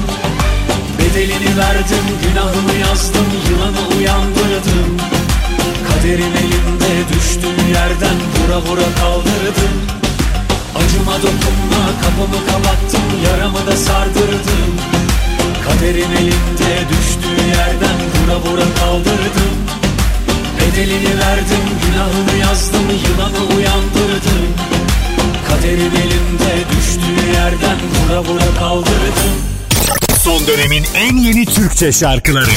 Speaker 17: Bedelini verdim günahımı yazdım yılanı uyandırdım Kaderin elimde düştüğü yerden vura vura kaldırdım. Acıma dokunma kapımı kapattım yaramı da sardırdım. Kaderin elimde düştüğü yerden vura vura kaldırdım. Bedelini verdim günahını yazdım yılanı uyandırdım. Kaderin elimde düştüğü yerden vura vura kaldırdım.
Speaker 3: Son dönemin en yeni Türkçe şarkıları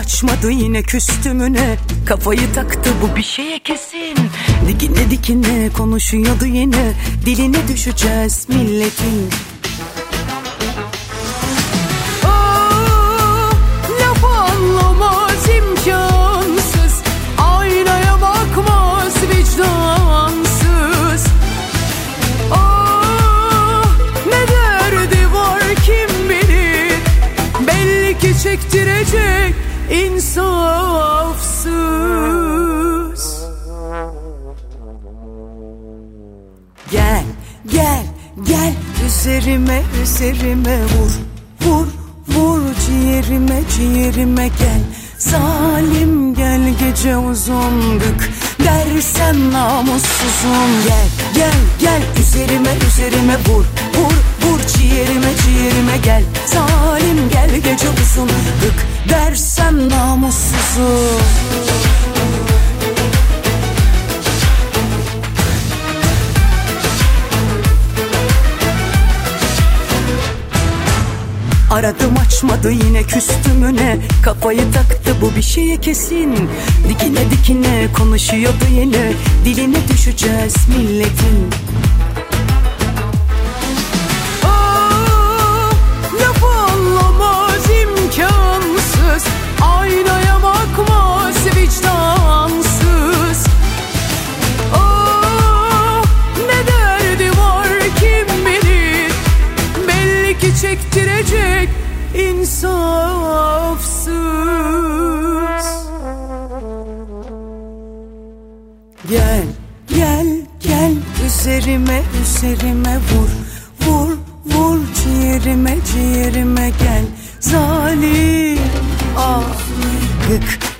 Speaker 13: açmadı yine küstümüne. Kafayı taktı bu bir şeye kesin. Dikine dikine konuşuyordu yine. Diline düşeceğiz milletin üzerime kesin. Dikine dikine konuşuyordu yine Diline düşeceğiz milletin üzerime vur Vur vur ciğerime ciğerime gel. Zalim ah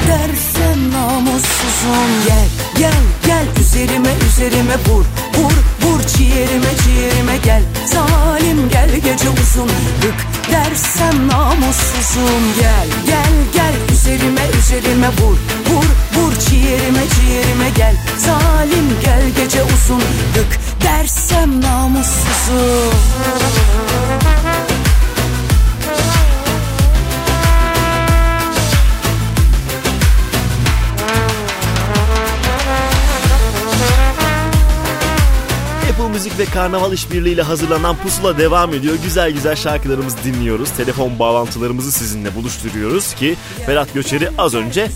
Speaker 13: dersen namussuzum. Gel gel gel üzerime üzerime vur Vur vur ciğerime ciğerime gel. Zalim gel gece uzun Gık dersem namussuzum. Gel gel gel üzerime üzerime vur Vur vur ciğerime ciğerime gel. Zalim gel gece uzun Gık namussuzum
Speaker 1: Apple Müzik ve Karnaval işbirliğiyle hazırlanan Pusula devam ediyor. Güzel güzel şarkılarımızı dinliyoruz. Telefon bağlantılarımızı sizinle buluşturuyoruz ki Berat Göçer'i az önce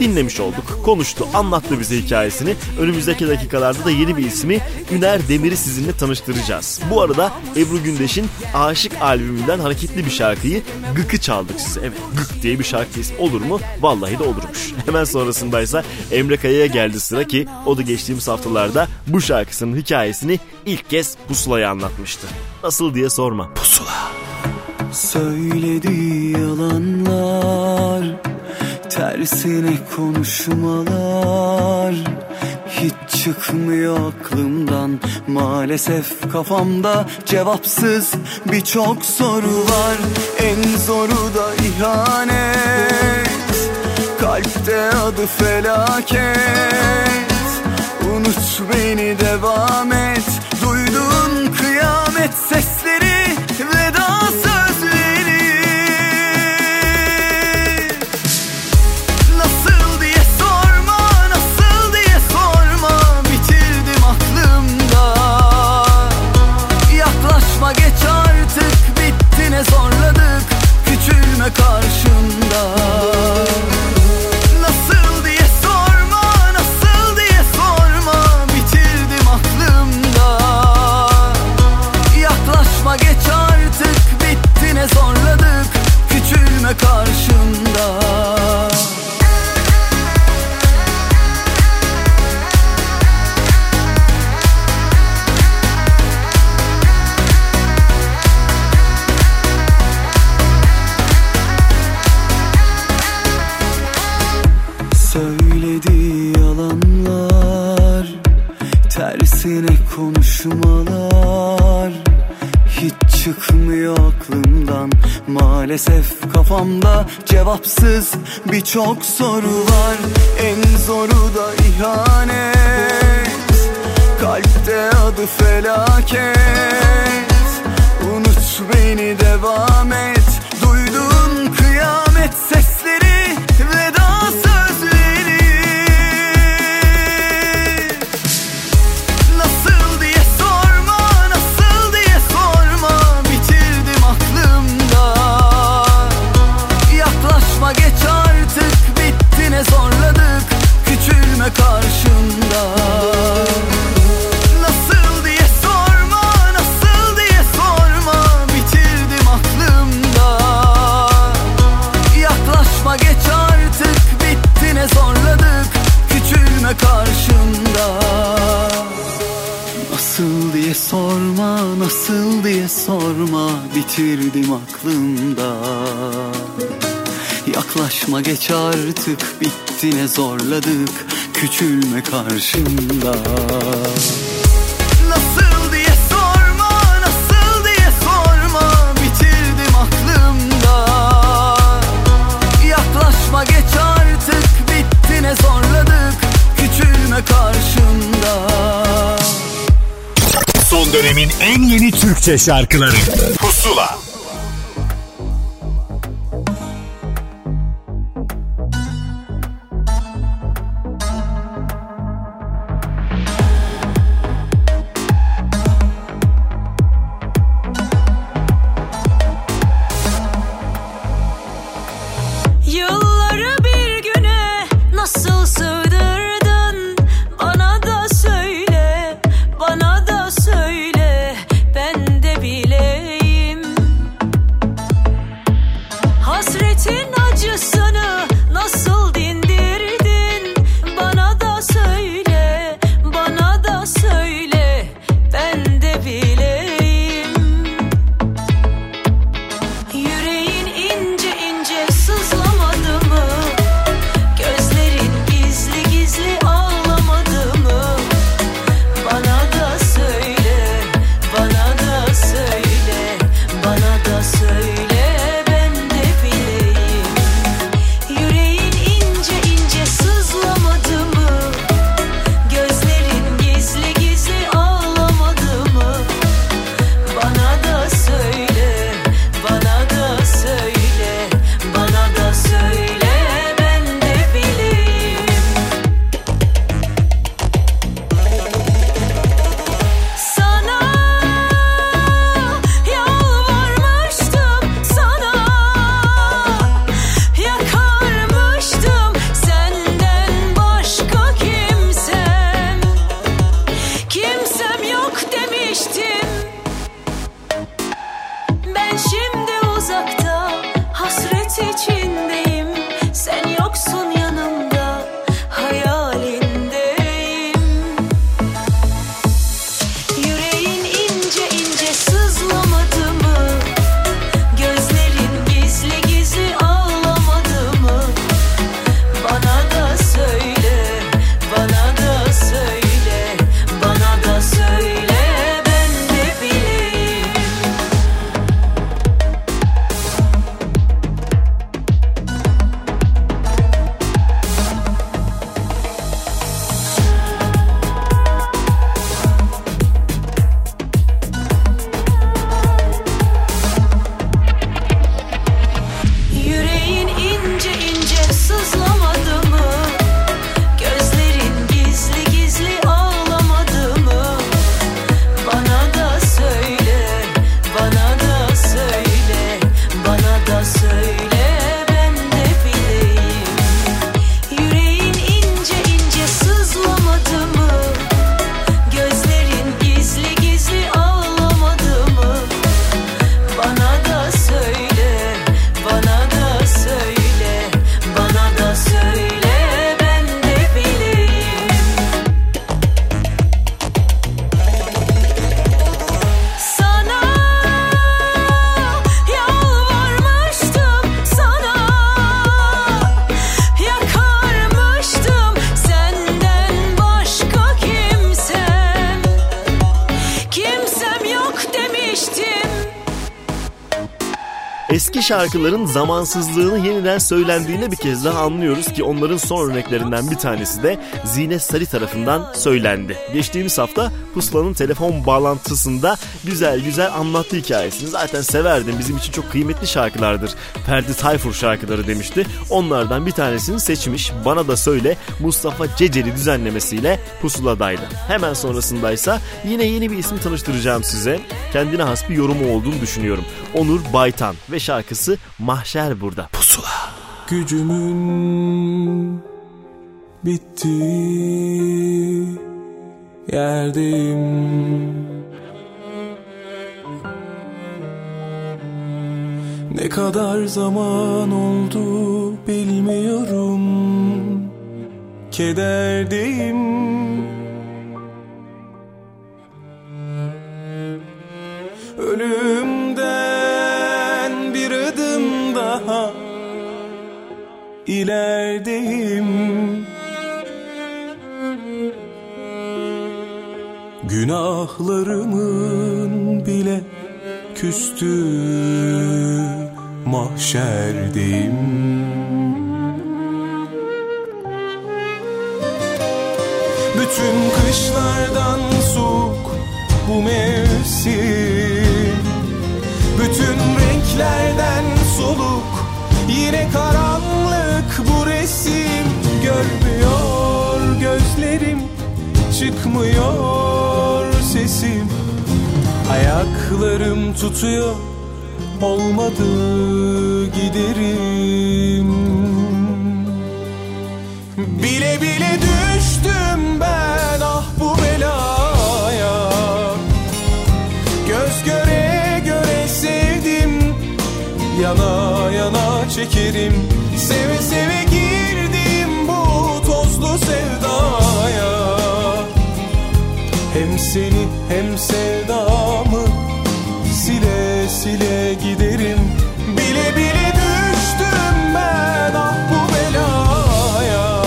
Speaker 1: dinlemiş olduk. Konuştu, anlattı bize hikayesini. Önümüzdeki dakikalarda da yeni bir ismi Üner Demir'i sizinle tanıştıracağız. Bu arada Ebru Gündeş'in Aşık albümünden hareketli bir şarkıyı Gık'ı çaldık size. Evet Gık diye bir şarkı olur mu? Vallahi de olurmuş. Hemen sonrasındaysa Emre Kaya'ya geldi sıra ki o da geçtiğimiz haftalarda bu şarkısının hikayesini ilk kez Pusula'ya anlatmıştı. Nasıl diye sorma. Pusula.
Speaker 14: Söylediği yalanlar Tersine konuşmalar. Hiç çıkmıyor aklımdan. Maalesef kafamda cevapsız birçok soru var. En zoru da ihanet. Kalpte adı felaket. Unut beni devam et. Duydun kıyamet sesleri Maalesef kafamda cevapsız birçok soru var. En zoru da ihanet Kalpte adı felaket. Unut beni devam et
Speaker 10: Türkçe şarkıları
Speaker 1: şarkıların zamansızlığını yeniden söylendiğini bir kez daha anlıyoruz ki onların son örneklerinden bir tanesi de Zine Sarı tarafından söylendi. Geçtiğimiz hafta Pusula'nın telefon bağlantısında güzel güzel anlattı hikayesini. Zaten severdim bizim için çok kıymetli şarkılardır. Ferdi Tayfur şarkıları demişti. Onlardan bir tanesini seçmiş. Bana da söyle Mustafa Ceceli düzenlemesiyle Pusula'daydı. Hemen sonrasındaysa yine yeni bir isim tanıştıracağım size. Kendine has bir yorumu olduğunu düşünüyorum. Onur Baytan ve şarkısı Mahşer burada. Pusula.
Speaker 4: Gücümün bittiği yerdeyim Ne kadar zaman oldu bilmiyorum Kederdeyim Ölümden daha ilerideyim Günahlarımın bile küstü mahşerdeyim Bütün kışlardan soğuk bu mevsim. Bütün renklerden soluk Yine karanlık bu resim. Görmüyor gözlerim Çıkmıyor sesim. Ayaklarım tutuyor Olmadı giderim. Bile bile düştüm ben hem sevdamı Sile sile giderim. Bile bile düştüm ben ah bu belaya.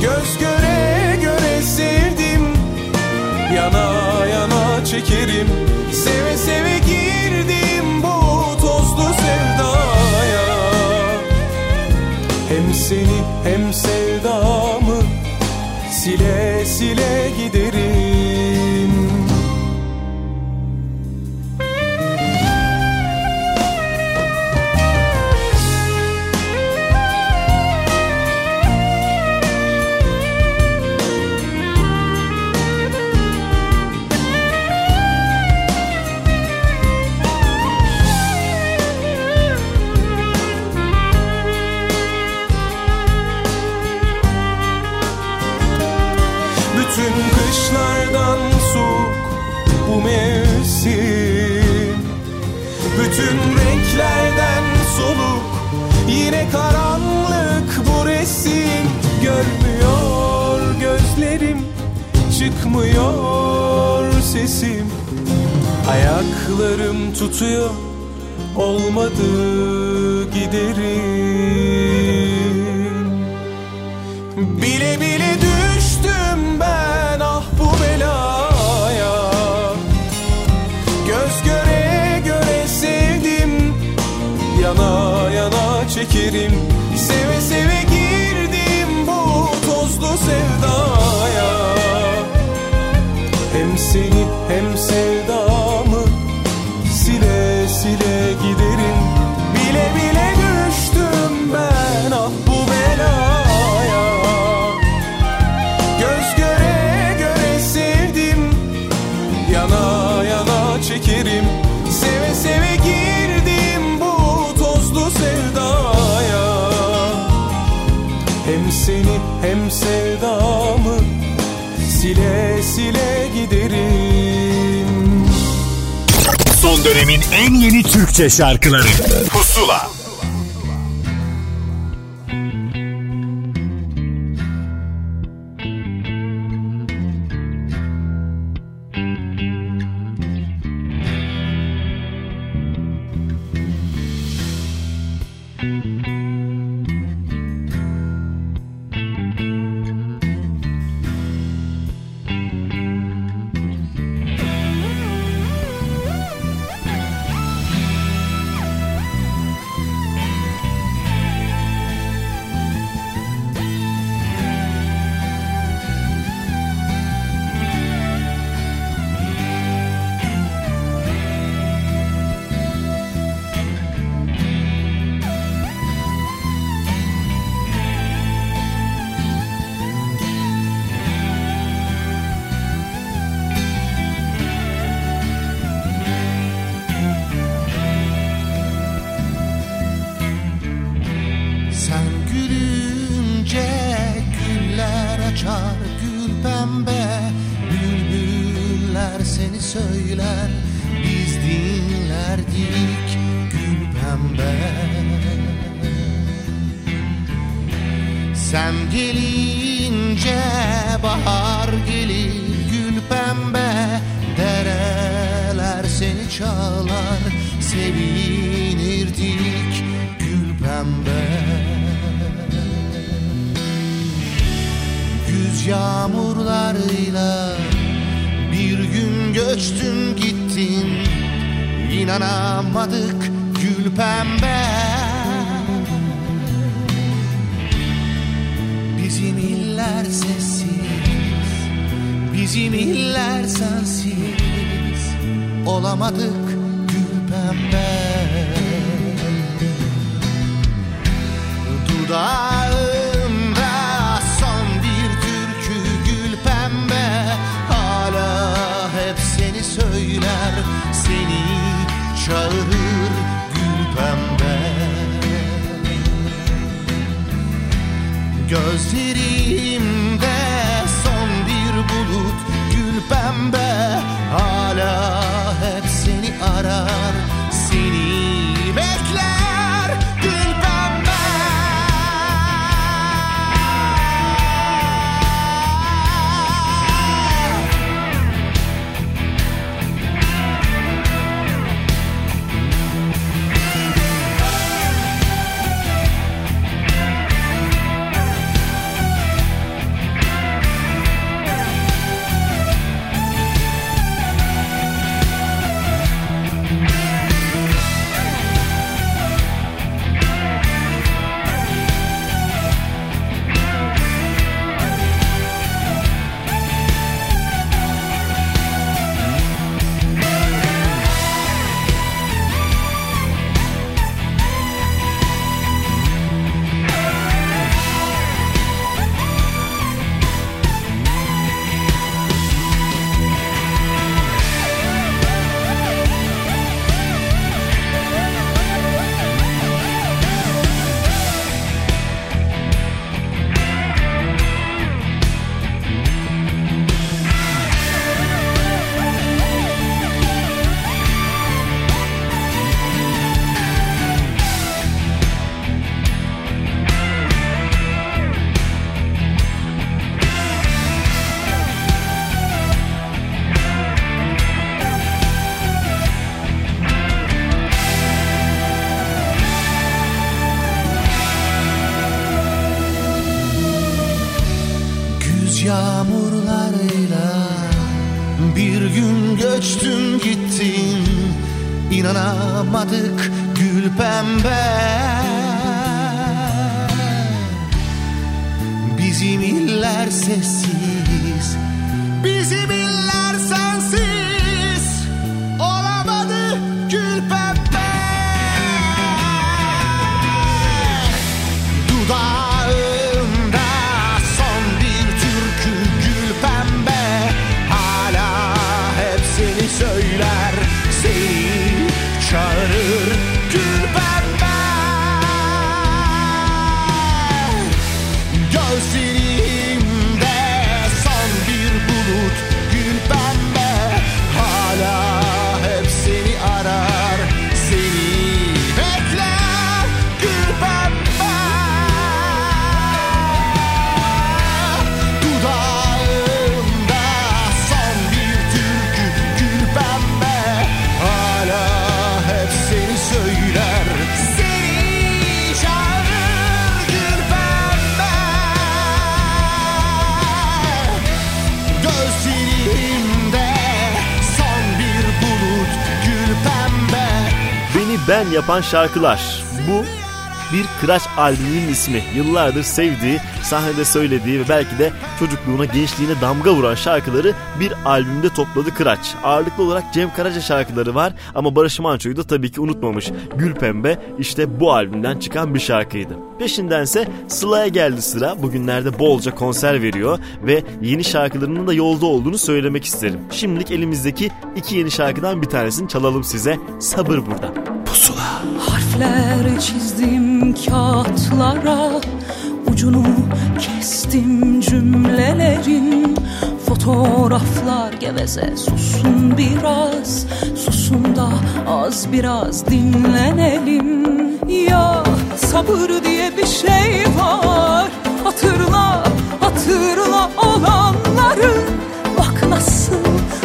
Speaker 4: Göz göre göre sevdim Yana yana çekerim. Seve seve girdim bu tozlu sevdaya. Hem seni hem sevdamı Sile sile giderim
Speaker 10: şarkıları
Speaker 18: Olamadık gül pembe. Dudağımda son bir türkü gül pembe. Hala hep seni söyler Seni çağırır gül pembe. Gözlerimde
Speaker 1: yapan şarkılar. Kıraç albümünün ismi. Yıllardır sevdiği, sahnede söylediği ve belki de çocukluğuna, gençliğine damga vuran şarkıları bir albümde topladı Kıraç. Ağırlıklı olarak Cem Karaca şarkıları var ama Barış Manço'yu da tabii ki unutmamış. Gül Pembe işte bu albümden çıkan bir şarkıydı. Peşindense Sıla'ya geldi sıra. Bugünlerde bolca konser veriyor ve yeni şarkılarının da yolda olduğunu söylemek isterim. Şimdilik elimizdeki iki yeni şarkıdan bir tanesini çalalım size. Sabır burada. Pusula.
Speaker 3: Harfler çizdim kağıtlara Ucunu kestim cümlelere
Speaker 9: Fotoğraflar geveze susun biraz Susun da az biraz dinlenelim. Ya sabır diye bir şey var Hatırla hatırla olanları. Bak nasıl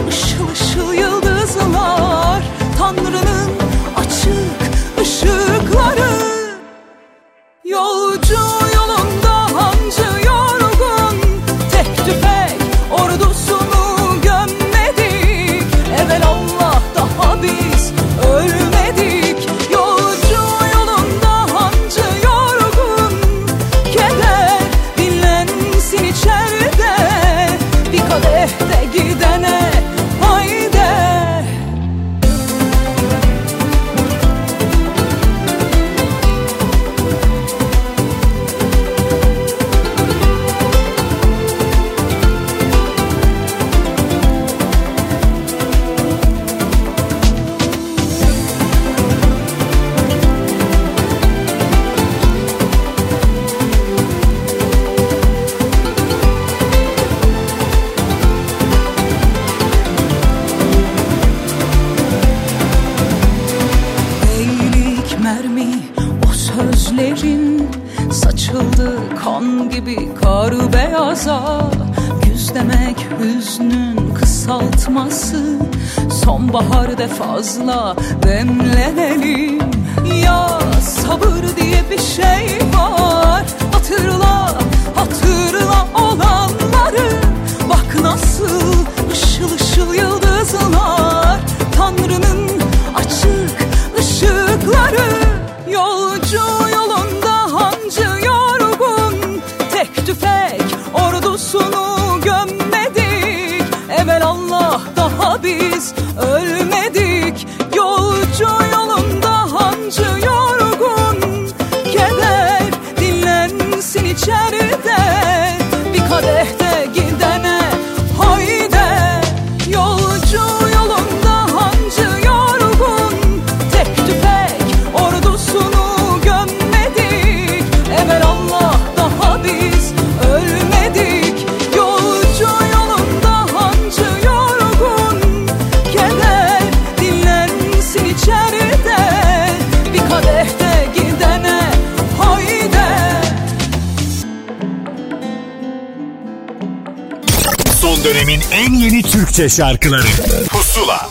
Speaker 9: ışıl ışıl yıldızlar Tanrı'nın Your fazla demlenelim. Ya sabır diye bir şey
Speaker 3: Türkçe şarkıları. Pusula.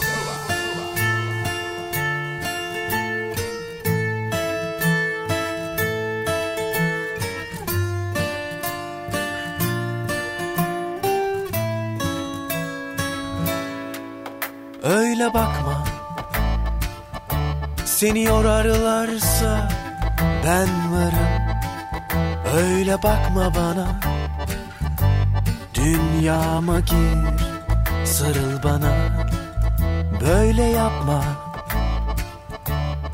Speaker 19: Öyle bakma. Seni yorarlarsa ben varım. Öyle bakma bana. Dünyama gir Sarıl bana. Böyle yapma.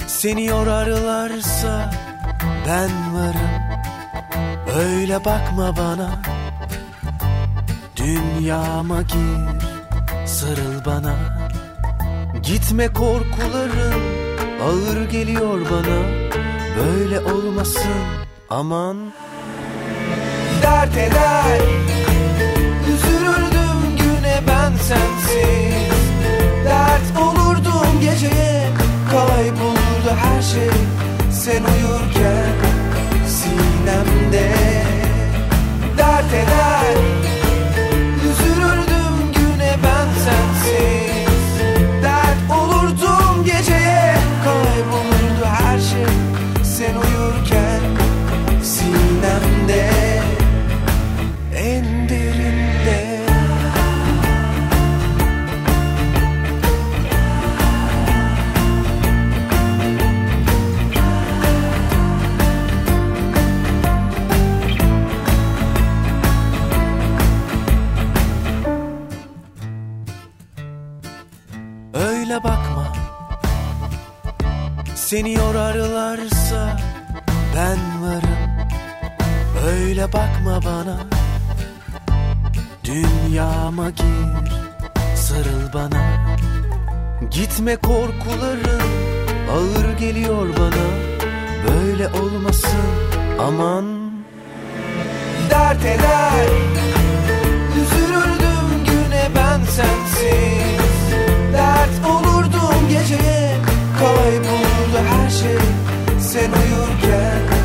Speaker 19: Seni yorarlarsa ben varım. Öyle bakma bana. Dünyama gir Sarıl bana. Gitme korkuların ağır geliyor bana. Böyle olmasın aman. Dert eder Dert olurdum geceye. Kaybolurdu her şey Sen uyurken sinemde. Dert eder Gitme korkuların ağır geliyor bana. Böyle olmasın aman. Dert eder. Üzülürdüm güne
Speaker 20: ben sensiz. Dert olurdum geceye. Kaybolurdu her şey Sen uyurken.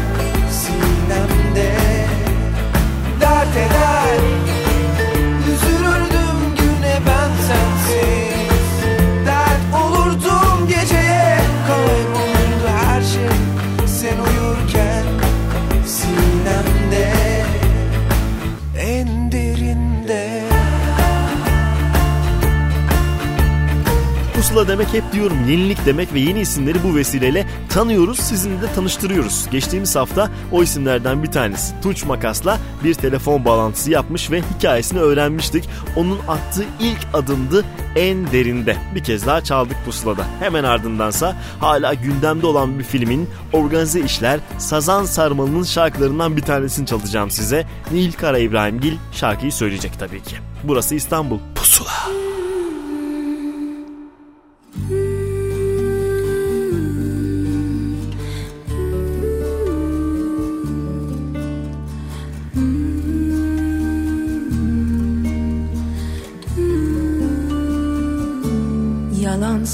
Speaker 1: Pusula demek hep diyorum yenilik demek ve yeni isimleri bu vesileyle tanıyoruz sizinle de tanıştırıyoruz. Geçtiğimiz hafta o isimlerden bir tanesi Tunç Makas'la bir telefon bağlantısı yapmış ve hikayesini öğrenmiştik. Onun attığı ilk adımdı en derinde. Bir kez daha çaldık pusulada. Hemen ardındansa hala gündemde olan bir filmin organize işler Sazan Sarmalı'nın şarkılarından bir tanesini çalacağım size. Nil Kara İbrahimgil şarkıyı söyleyecek tabii ki. Burası İstanbul.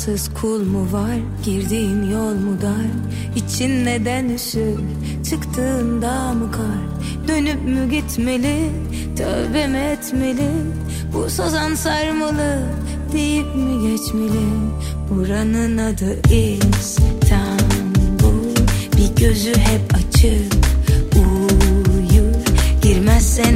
Speaker 5: Yalansız kul mu var? Girdiğin yol mu dar? İçin neden üşür? Çıktığında mı kar? Dönüp mü gitmeli? Tövbe mi etmeli? Bu sazan sarmalı deyip mi geçmeli? Buranın adı İstanbul. Bir gözü hep açık. Uyur. Girmezsen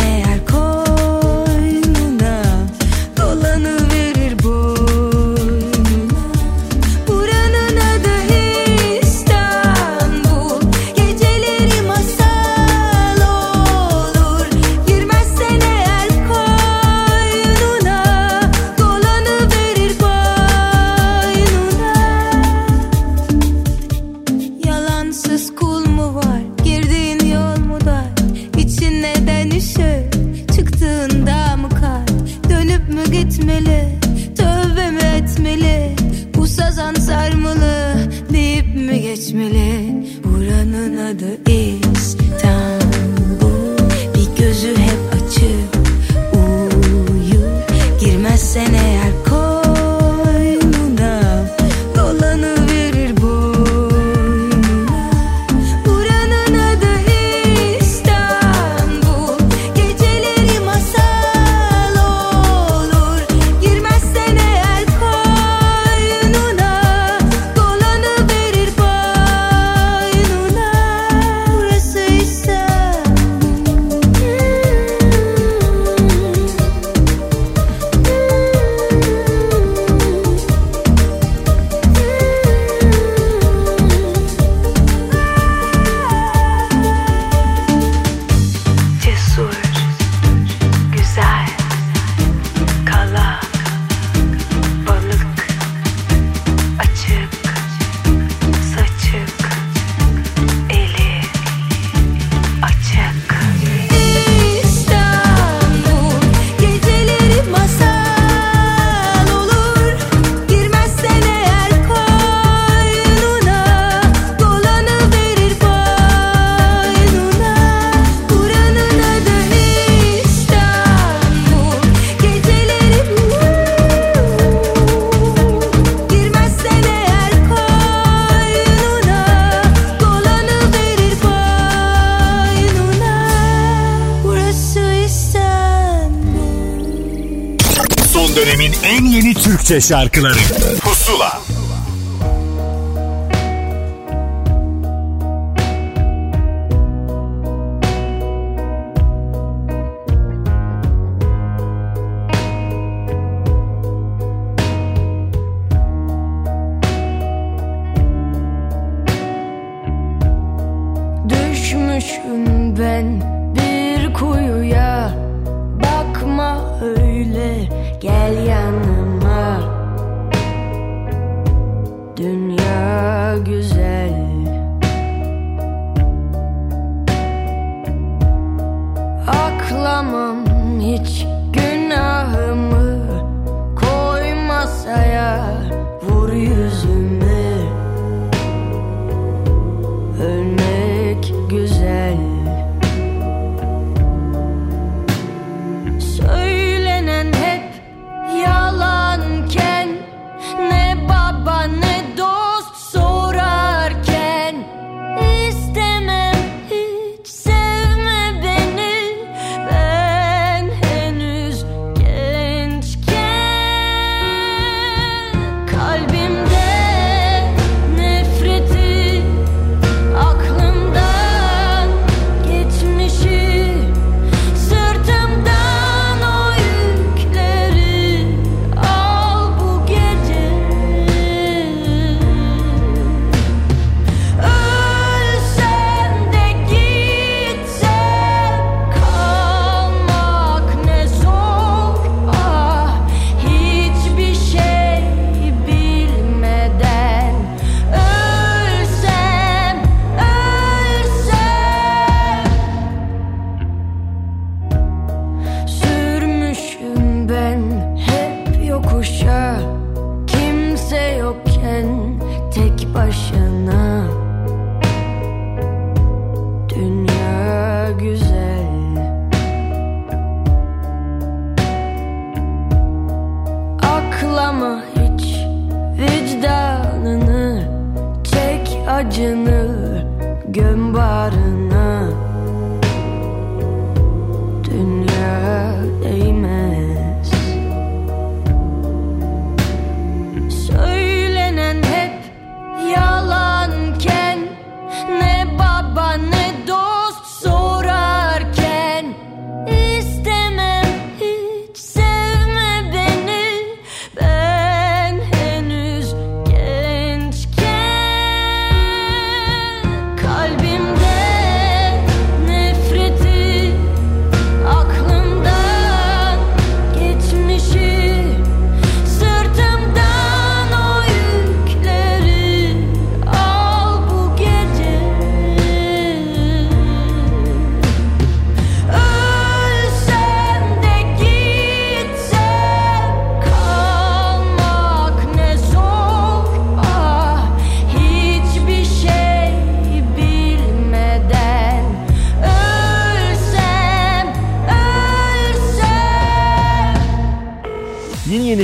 Speaker 10: Türkçe şarkıları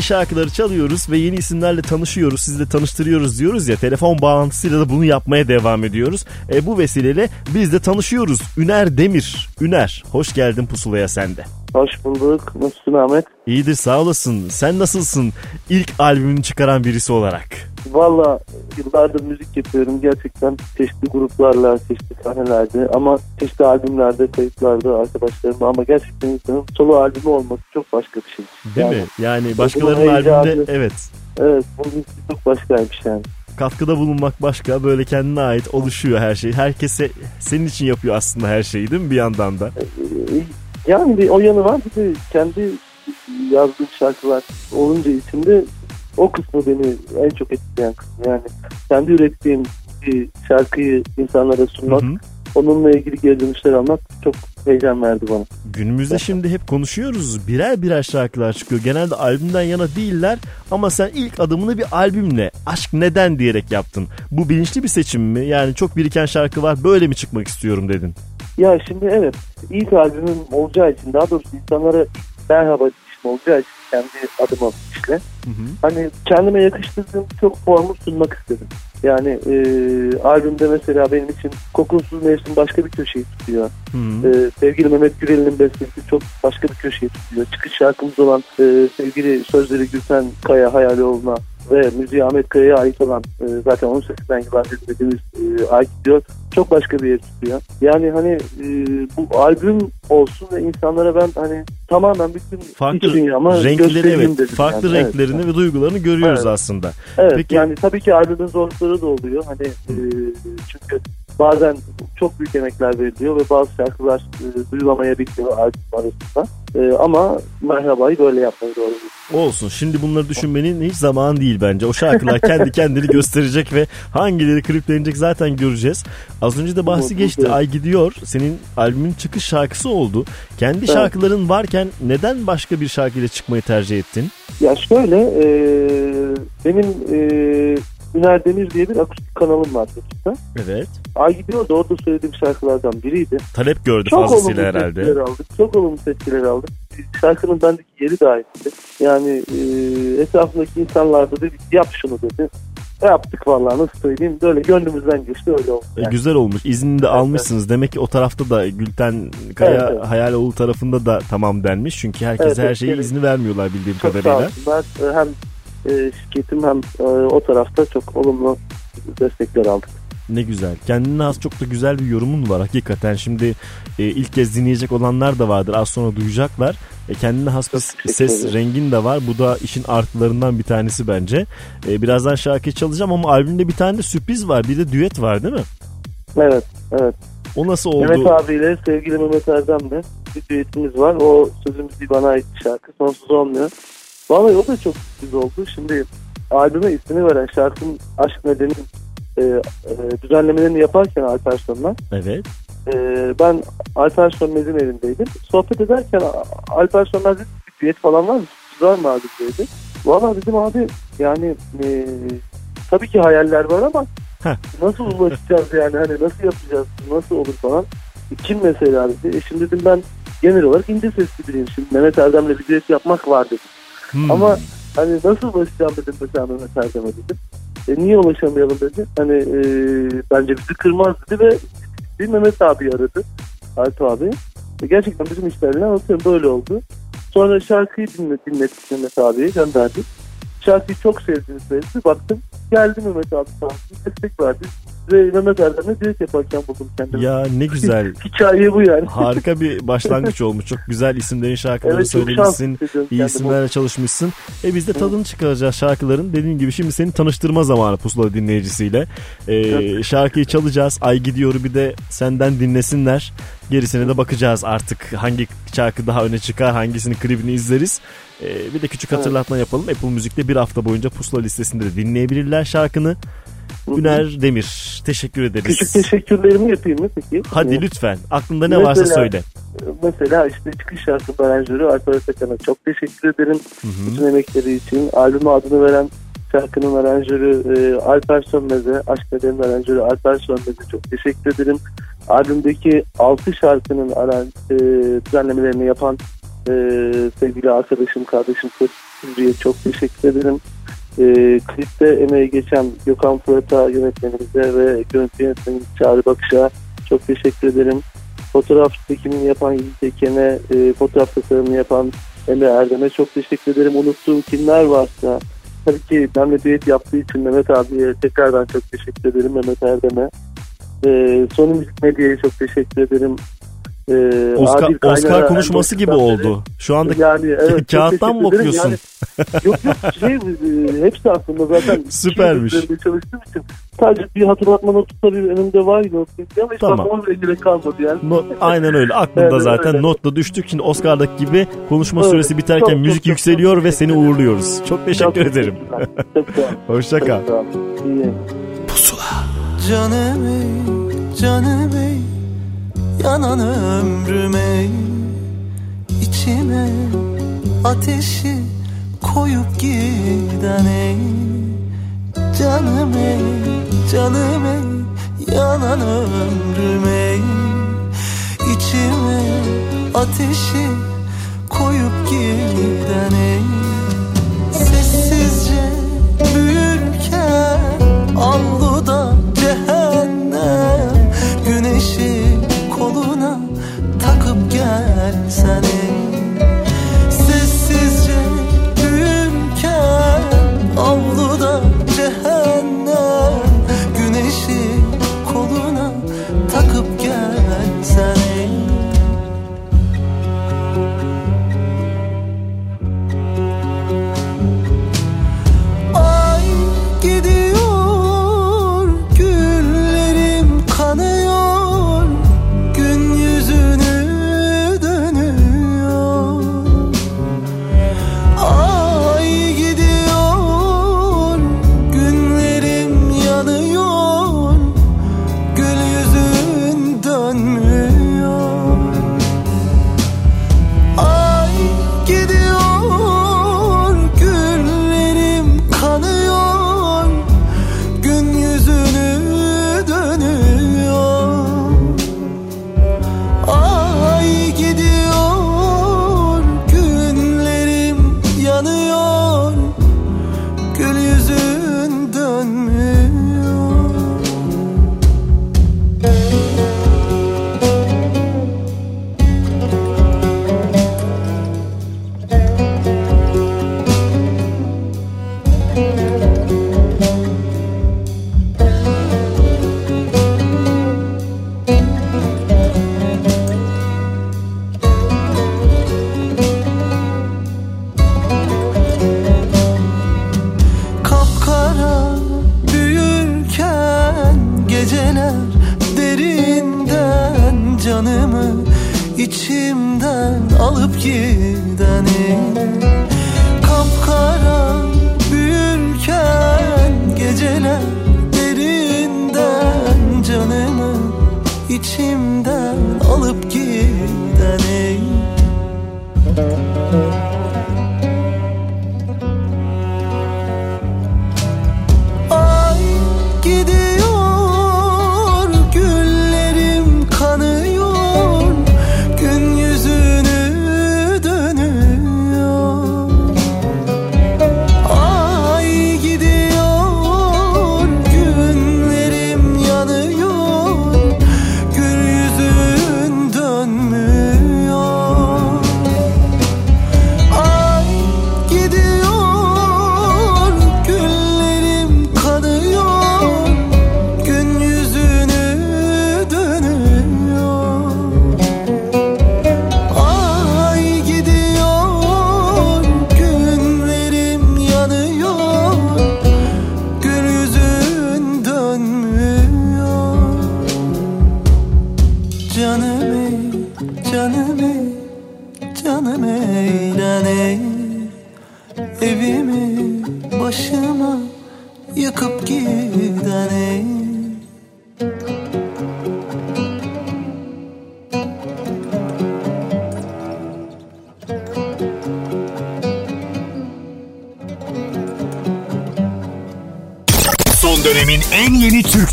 Speaker 1: şarkıları çalıyoruz ve yeni isimlerle tanışıyoruz. Sizi de tanıştırıyoruz diyoruz ya. Telefon bağlantısıyla da bunu yapmaya devam ediyoruz. E, bu vesileyle biz de tanışıyoruz. Üner Demir. Üner, hoş geldin pusulaya sende.
Speaker 21: Hoş bulduk. Nasılsın Ahmet?
Speaker 1: İyidir sağ olasın. Sen nasılsın ilk albümünü çıkaran birisi olarak?
Speaker 21: Valla yıllardır müzik yapıyorum. Gerçekten çeşitli gruplarla, çeşitli sahnelerde ama çeşitli albümlerde, kayıtlarda arkadaşlarımla ama gerçekten insanın solo albümü olması çok başka bir şey.
Speaker 1: Değil
Speaker 21: Yani
Speaker 1: mi? Yani başkalarının albümünde evet.
Speaker 21: Evet, bunun çok başkaymış yani.
Speaker 1: Katkıda bulunmak başka böyle kendine ait oluşuyor her şey. Herkese senin için yapıyor aslında her şeyi değil mi bir yandan da?
Speaker 21: Yani bir o yanı var bir de kendi yazdığım şarkılar olunca içimde o kısmı beni en çok etkileyen kısmı. Yani kendi ürettiğim bir şarkıyı insanlara sunmak, onunla ilgili geri dönüşler almak çok heyecan verdi bana.
Speaker 1: Günümüzde şimdi hep konuşuyoruz. Birer birer şarkılar çıkıyor. Genelde albümden yana değiller ama sen ilk adımını bir albümle Aşk Neden diyerek yaptın. Bu bilinçli bir seçim mi? Yani çok biriken şarkı var böyle mi çıkmak istiyorum dedin?
Speaker 21: Ya şimdi evet ilk albümüm olacağı için daha doğrusu insanlara merhaba dişim olacağı için kendi adıma işle. Hani kendime yakıştırdığım çok formu sunmak istedim. Yani e, albümde mesela benim için Kokunsuz Mevsim başka bir köşeyi tutuyor. E, sevgili Mehmet Gürel'in bestesi çok başka bir köşeyi tutuyor. Çıkış şarkımız olan e, sevgili sözleri Gülten Kaya Hayalioğlu'na ve müziği Ahmet Kaya'ya ait olan e, zaten onun sesinden dinlediğimiz e, Ay gidiyor. Çok başka bir yer tutuyor. Yani hani e, bu albüm olsun ve insanlara ben hani tamamen bütün
Speaker 1: Farklı
Speaker 21: iç dünyama
Speaker 1: renkleri evet.
Speaker 21: dedim
Speaker 1: Farklı
Speaker 21: yani. Evet.
Speaker 1: renklerini ve duygularını görüyoruz
Speaker 21: Evet.
Speaker 1: aslında.
Speaker 21: Evet
Speaker 1: Peki
Speaker 21: yani tabii ki albümün zorlukları da oluyor. Hani e, çünkü bazen çok büyük emekler veriliyor ve bazı şarkılar e, duyulamayabiliyor albüm arasında. E, ama merhabayı böyle yapmayı doğru
Speaker 1: olsun. Şimdi bunları düşünmenin hiç zaman değil bence. O şarkılar kendi kendini gösterecek ve hangileri kliplenecek zaten göreceğiz. Az önce de bahsi geçti. Ay gidiyor. Senin albümün çıkış şarkısı oldu. Kendi
Speaker 21: Evet.
Speaker 1: şarkıların varken neden başka bir şarkıyla çıkmayı tercih ettin?
Speaker 21: Ya şöyle e, benim e, Üner Demir diye bir akustik kanalım var YouTube'da.
Speaker 1: Evet.
Speaker 21: Ay gidiyor da orada söylediğim şarkılardan biriydi.
Speaker 1: Talep gördü
Speaker 21: Çok
Speaker 1: fazlasıyla
Speaker 21: olumlu
Speaker 1: herhalde.
Speaker 21: tepkiler aldık. Çok olumlu tepkiler aldık. Şarkının bendeki yeri de ayrıydı. Yani e, etrafındaki insanlar da dedi yap şunu dedi. Yaptık vallahi nasıl söyleyeyim. Böyle gönlümüzden geçti öyle oldu.
Speaker 1: E, Güzel olmuş. İznini de almışsınız. Demek ki o tarafta da Gülten Kaya
Speaker 21: Evet, evet.
Speaker 1: Hayaloğlu tarafında da tamam denmiş. Çünkü herkese
Speaker 21: Evet,
Speaker 1: her
Speaker 21: evet,
Speaker 1: şeyi
Speaker 21: evet.
Speaker 1: izni vermiyorlar bildiğim
Speaker 21: Çok sağ
Speaker 1: kadarıyla.
Speaker 21: olsunlar. E, Hem e, şirketim hem e, o tarafta çok olumlu destekler aldık.
Speaker 1: Ne güzel. Kendine has çok da güzel bir yorumun var hakikaten. Şimdi e, ilk kez dinleyecek olanlar da vardır. Az sonra duyacaklar. E, kendine has bir ses rengin de var. Bu da işin artılarından bir tanesi bence. E, birazdan şarkıyı çalacağım ama albümde bir tane de sürpriz var. Bir de düet var değil mi?
Speaker 21: Evet, evet.
Speaker 1: O nasıl oldu?
Speaker 21: Mehmet abiyle sevgili Mehmet Erdem'le bir düetimiz var. O sözümüz bana ait bir şarkı. Sonsuz olmuyor. Vallahi o da çok sürpriz oldu. Şimdi albüme ismini veren şarkının Aşk Nedeni e, e, düzenlemelerini yaparken Alper Sönmez
Speaker 1: Evet.
Speaker 21: e, ben Alper Sönmez'in evindeydim. Sohbet ederken Alper Sönmez bir düet falan var mı? Var mı abi dedi. Valla dedim abi yani e, tabii ki hayaller var ama nasıl ulaşacağız yani hani nasıl yapacağız nasıl olur falan. E, Kim mesela dedi. E şimdi dedim ben genel olarak ince sesli biriyim. Şimdi Mehmet Erdem'le bir düet yapmak var dedim.
Speaker 1: Hmm.
Speaker 21: Ama hani nasıl ulaşacağım dedim mesela Mehmet Erdem'e dedim. E, niye ulaşamayalım dedi. Hani e, bence bizi kırmaz dedi ve bir Mehmet abi aradı. Alp abi. E, gerçekten bizim işlerle anlatıyorum böyle oldu. Sonra şarkıyı dinle, dinlettik Mehmet abiye gönderdik. Şarkıyı çok sevdiğini söyledi. Baktım geldi Mehmet abi sağ destek verdi. Ve Mehmet Erdem'le düet yaparken buldum kendimi.
Speaker 1: Ya ne güzel.
Speaker 21: Hikaye bu yani.
Speaker 1: Harika bir başlangıç olmuş. Çok güzel isimlerin şarkıları
Speaker 21: Evet,
Speaker 1: söylemişsin. iyi isimlerle çalışmışsın. E biz de tadını çıkaracağız şarkıların. Dediğim gibi şimdi seni tanıştırma zamanı Pusula dinleyicisiyle. E, şarkıyı çalacağız. Ay gidiyor bir de senden dinlesinler. Gerisine de bakacağız artık. Hangi şarkı daha öne çıkar, hangisinin klibini izleriz. E, bir de küçük hatırlatma yapalım. Apple Müzik'te bir hafta boyunca Pusula listesinde de dinleyebilirler şarkını. Üner Demir. Teşekkür ederiz.
Speaker 21: Küçük teşekkürlerimi yapayım mı peki?
Speaker 1: Hadi
Speaker 21: Ee,
Speaker 1: lütfen. Aklında ne varsa
Speaker 21: Mesela-
Speaker 1: söyle.
Speaker 21: Mesela işte çıkış şarkı aranjörü Alper Atakan'a çok teşekkür ederim. Bütün emekleri için. Albüme adını veren şarkının aranjörü e, Alper Sönmez'e, Aşk Nedeni'nin aranjörü Alper Sönmez'e çok teşekkür ederim. Albümdeki 6 şarkının aran, e, düzenlemelerini yapan e, sevgili arkadaşım, kardeşim Kırıklı'ya çok teşekkür ederim. E, klipte emeği geçen Gökhan Fırat'a yönetmenimize ve görüntü yönetmenimiz Çağrı Bakış'a çok teşekkür ederim. Fotoğraf çekimini yapan Yiğit Eken'e, e, fotoğraf tasarımını yapan Emre Erdem'e çok teşekkür ederim. Unuttuğum kimler varsa tabii ki benimle düet yaptığı için Mehmet abiye tekrardan çok teşekkür ederim Mehmet Erdem'e. E, Sony Müzik Medya'ya çok teşekkür ederim. E,
Speaker 1: Oscar,
Speaker 21: Adil
Speaker 1: Oscar konuşması gibi oldu. Şu anda
Speaker 21: Yani evet, çok
Speaker 1: kağıttan mı
Speaker 21: ederim.
Speaker 1: okuyorsun?
Speaker 21: Yani, yok yok şey e, hepsi aslında zaten
Speaker 1: Süpermiş.
Speaker 21: şey üzerinde çalıştığım için sadece bir hatırlatma notu tabii önümde var not ama hiç
Speaker 1: Tamam.
Speaker 21: bakmam kalmadı yani.
Speaker 1: No- aynen öyle. Aklımda
Speaker 21: Evet,
Speaker 1: zaten
Speaker 21: öyle.
Speaker 1: notla düştük. Şimdi Oscar'daki gibi konuşma
Speaker 21: Evet.
Speaker 1: süresi biterken
Speaker 21: Çok, çok,
Speaker 1: müzik
Speaker 21: çok,
Speaker 1: yükseliyor ve seni uğurluyoruz. Çok teşekkür ederim.
Speaker 21: Çok sağ ol.
Speaker 1: Hoşça kal.
Speaker 21: Çok. İyi.
Speaker 14: Canım ey, canım ey Yanan ömrüme içime ateşi koyup giden ey. Canım ey, canım ey Yanan ömrüme içime ateşi koyup giden ey. Sessizce büyürken avluda cehennem Güneşi takıp gelsene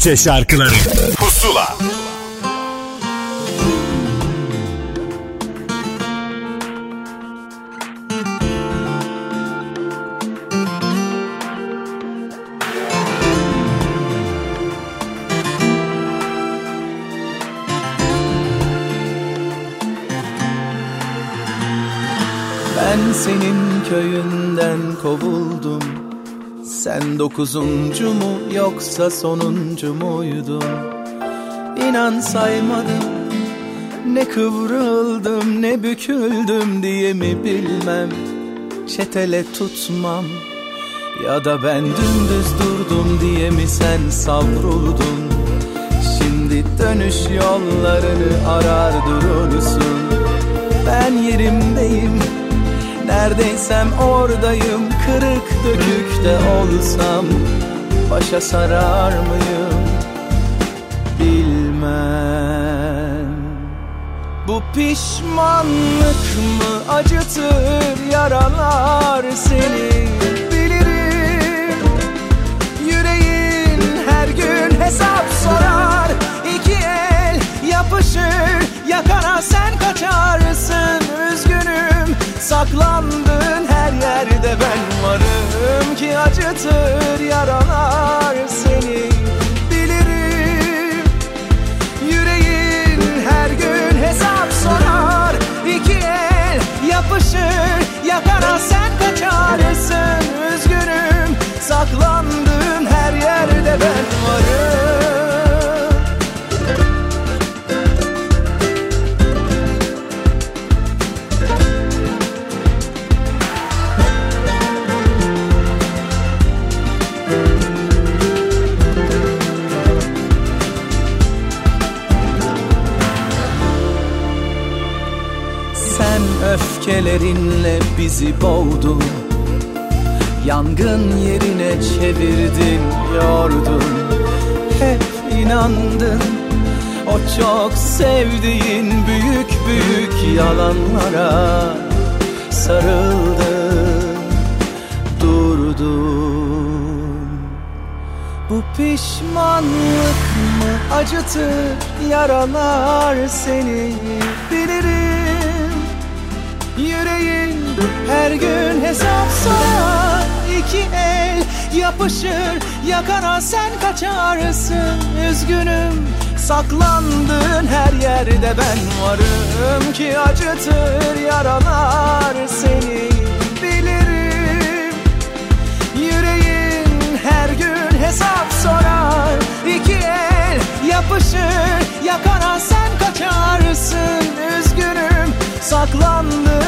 Speaker 10: Türkçe şarkıları
Speaker 11: dokuzuncu mu yoksa sonuncu muydun İnan saymadım Ne kıvrıldım ne büküldüm diye mi bilmem? Çetele tutmam Ya da ben dümdüz durdum diye mi sen savruldun? Şimdi dönüş yollarını arar durursun Ben yerimdeyim Neredeysem oradayım Kırık dökük de olsam Başa sarar mıyım? Bilmem. Bu pişmanlık mı acıtır Yaralar seni? Bilirim. Yüreğin her gün hesap sorar. İki el yapışır Yakana sen kaçarsın. Üzgünüm saklandığın her yerde ben varım Acıtır yaralar seni. Bilirim Yüreğin her gün hesap sorar. İki el yapışır Yakana sen kaçarsın Üzgünüm saklandığın her yerde ben varım öfkelerinle bizi boğdun. Yangın yerine çevirdin, yordun. Hep inandın. O çok sevdiğin büyük büyük yalanlara Sarıldın, durdun. Bu pişmanlık mı acıtır yaralar seni her gün hesap sorar iki el yapışır yakana sen kaçarsın. Üzgünüm saklandığın her yerde ben varım Ki acıtır yaralar seni. Bilirim Yüreğin her gün hesap sorar iki el yapışır yakana sen kaçarsın. Üzgünüm saklandığın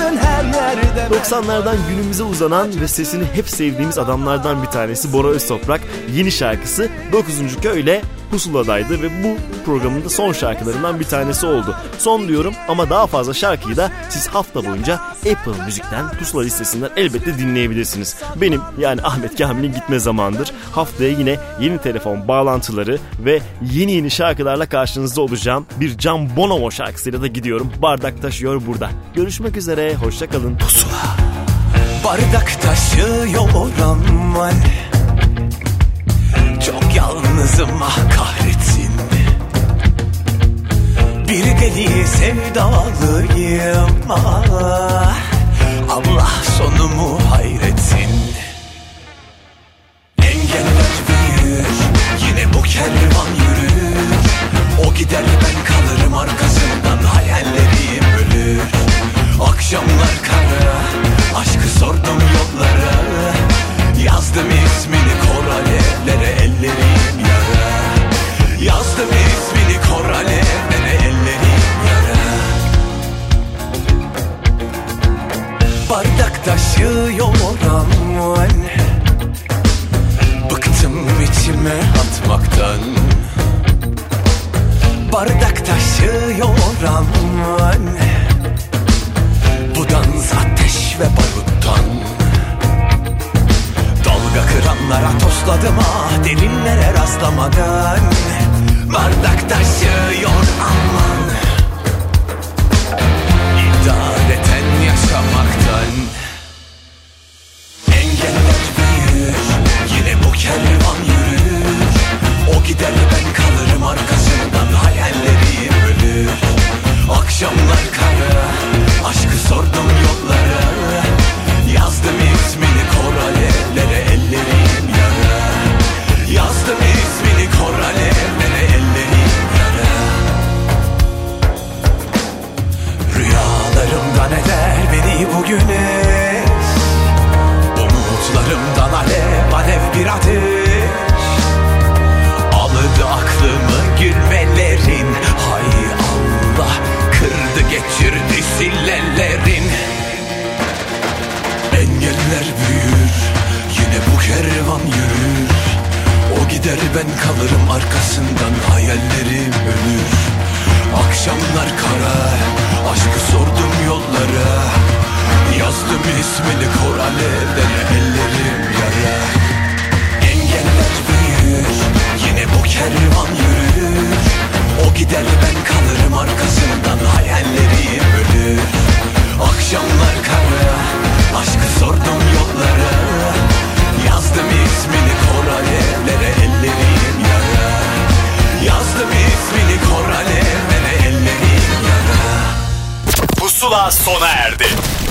Speaker 1: 90'lardan günümüze uzanan ve sesini hep sevdiğimiz adamlardan bir tanesi Bora Öztoprak yeni şarkısı 9. Köyle Pusula'daydı ve bu programın da son şarkılarından bir tanesi oldu. Son diyorum ama daha fazla şarkıyı da siz hafta boyunca Apple Müzik'ten Pusula listesinden elbette dinleyebilirsiniz. Benim yani Ahmet Kamil'in gitme zamandır. Haftaya yine yeni telefon bağlantıları ve yeni yeni şarkılarla karşınızda olacağım. Bir Can Bonomo şarkısıyla da gidiyorum. Bardak taşıyor burada. Görüşmek üzere, hoşçakalın. Pusula.
Speaker 11: Bardak taşıyor aman Çok yalnızım ah kahretsin. Bir deli sevdalıyım ah. Allah sonumu hayretsin. Engeller büyür Yine bu kervan yürür O gider ben kalırım arkasından Hayallerim ölür. Akşamlar kara Aşkı sordum yollara. Yazdım ismini kor alevlere Ellerim yara. Yazdım ismini kor alevlere Ellerim yara. Bardak taşıyor aman Bıktım içime atmaktan. Bardak taşıyor aman Bu dans
Speaker 19: Damga kıranlara tosladım ah. Derinlere rastlamadan Bardak taşıyor aman. İdareten yaşamaktan. Engeller büyür Yine bu kervan yürür. O gider ben kalırım arkasından Hayallerim ölür. Akşamlar kara Aşkı sordum yollara. Yazdım İzmir bugüne. Umutlarımdan alev alev bir ateş. Aldı aklımı gülmelerin. Hay Allah kırdı geçirdi sillelerin. Engeller büyür yine bu kervan yürür. O gider ben kalırım arkasından hayallerim ölür. Akşamlar kara Aşkı sordum yollara. Yazdım ismini kor alevlere ellerim yara. Engeller büyür yine bu kervan yürür. O gider ben kalırım arkasından hayallerim ölür. Akşamlar kara aşkı sordum yollara. Yazdım ismini kor alevlere ellerim yara. Yazdım ismini kor alevlere ellerim yara.
Speaker 10: Pusula sona erdi.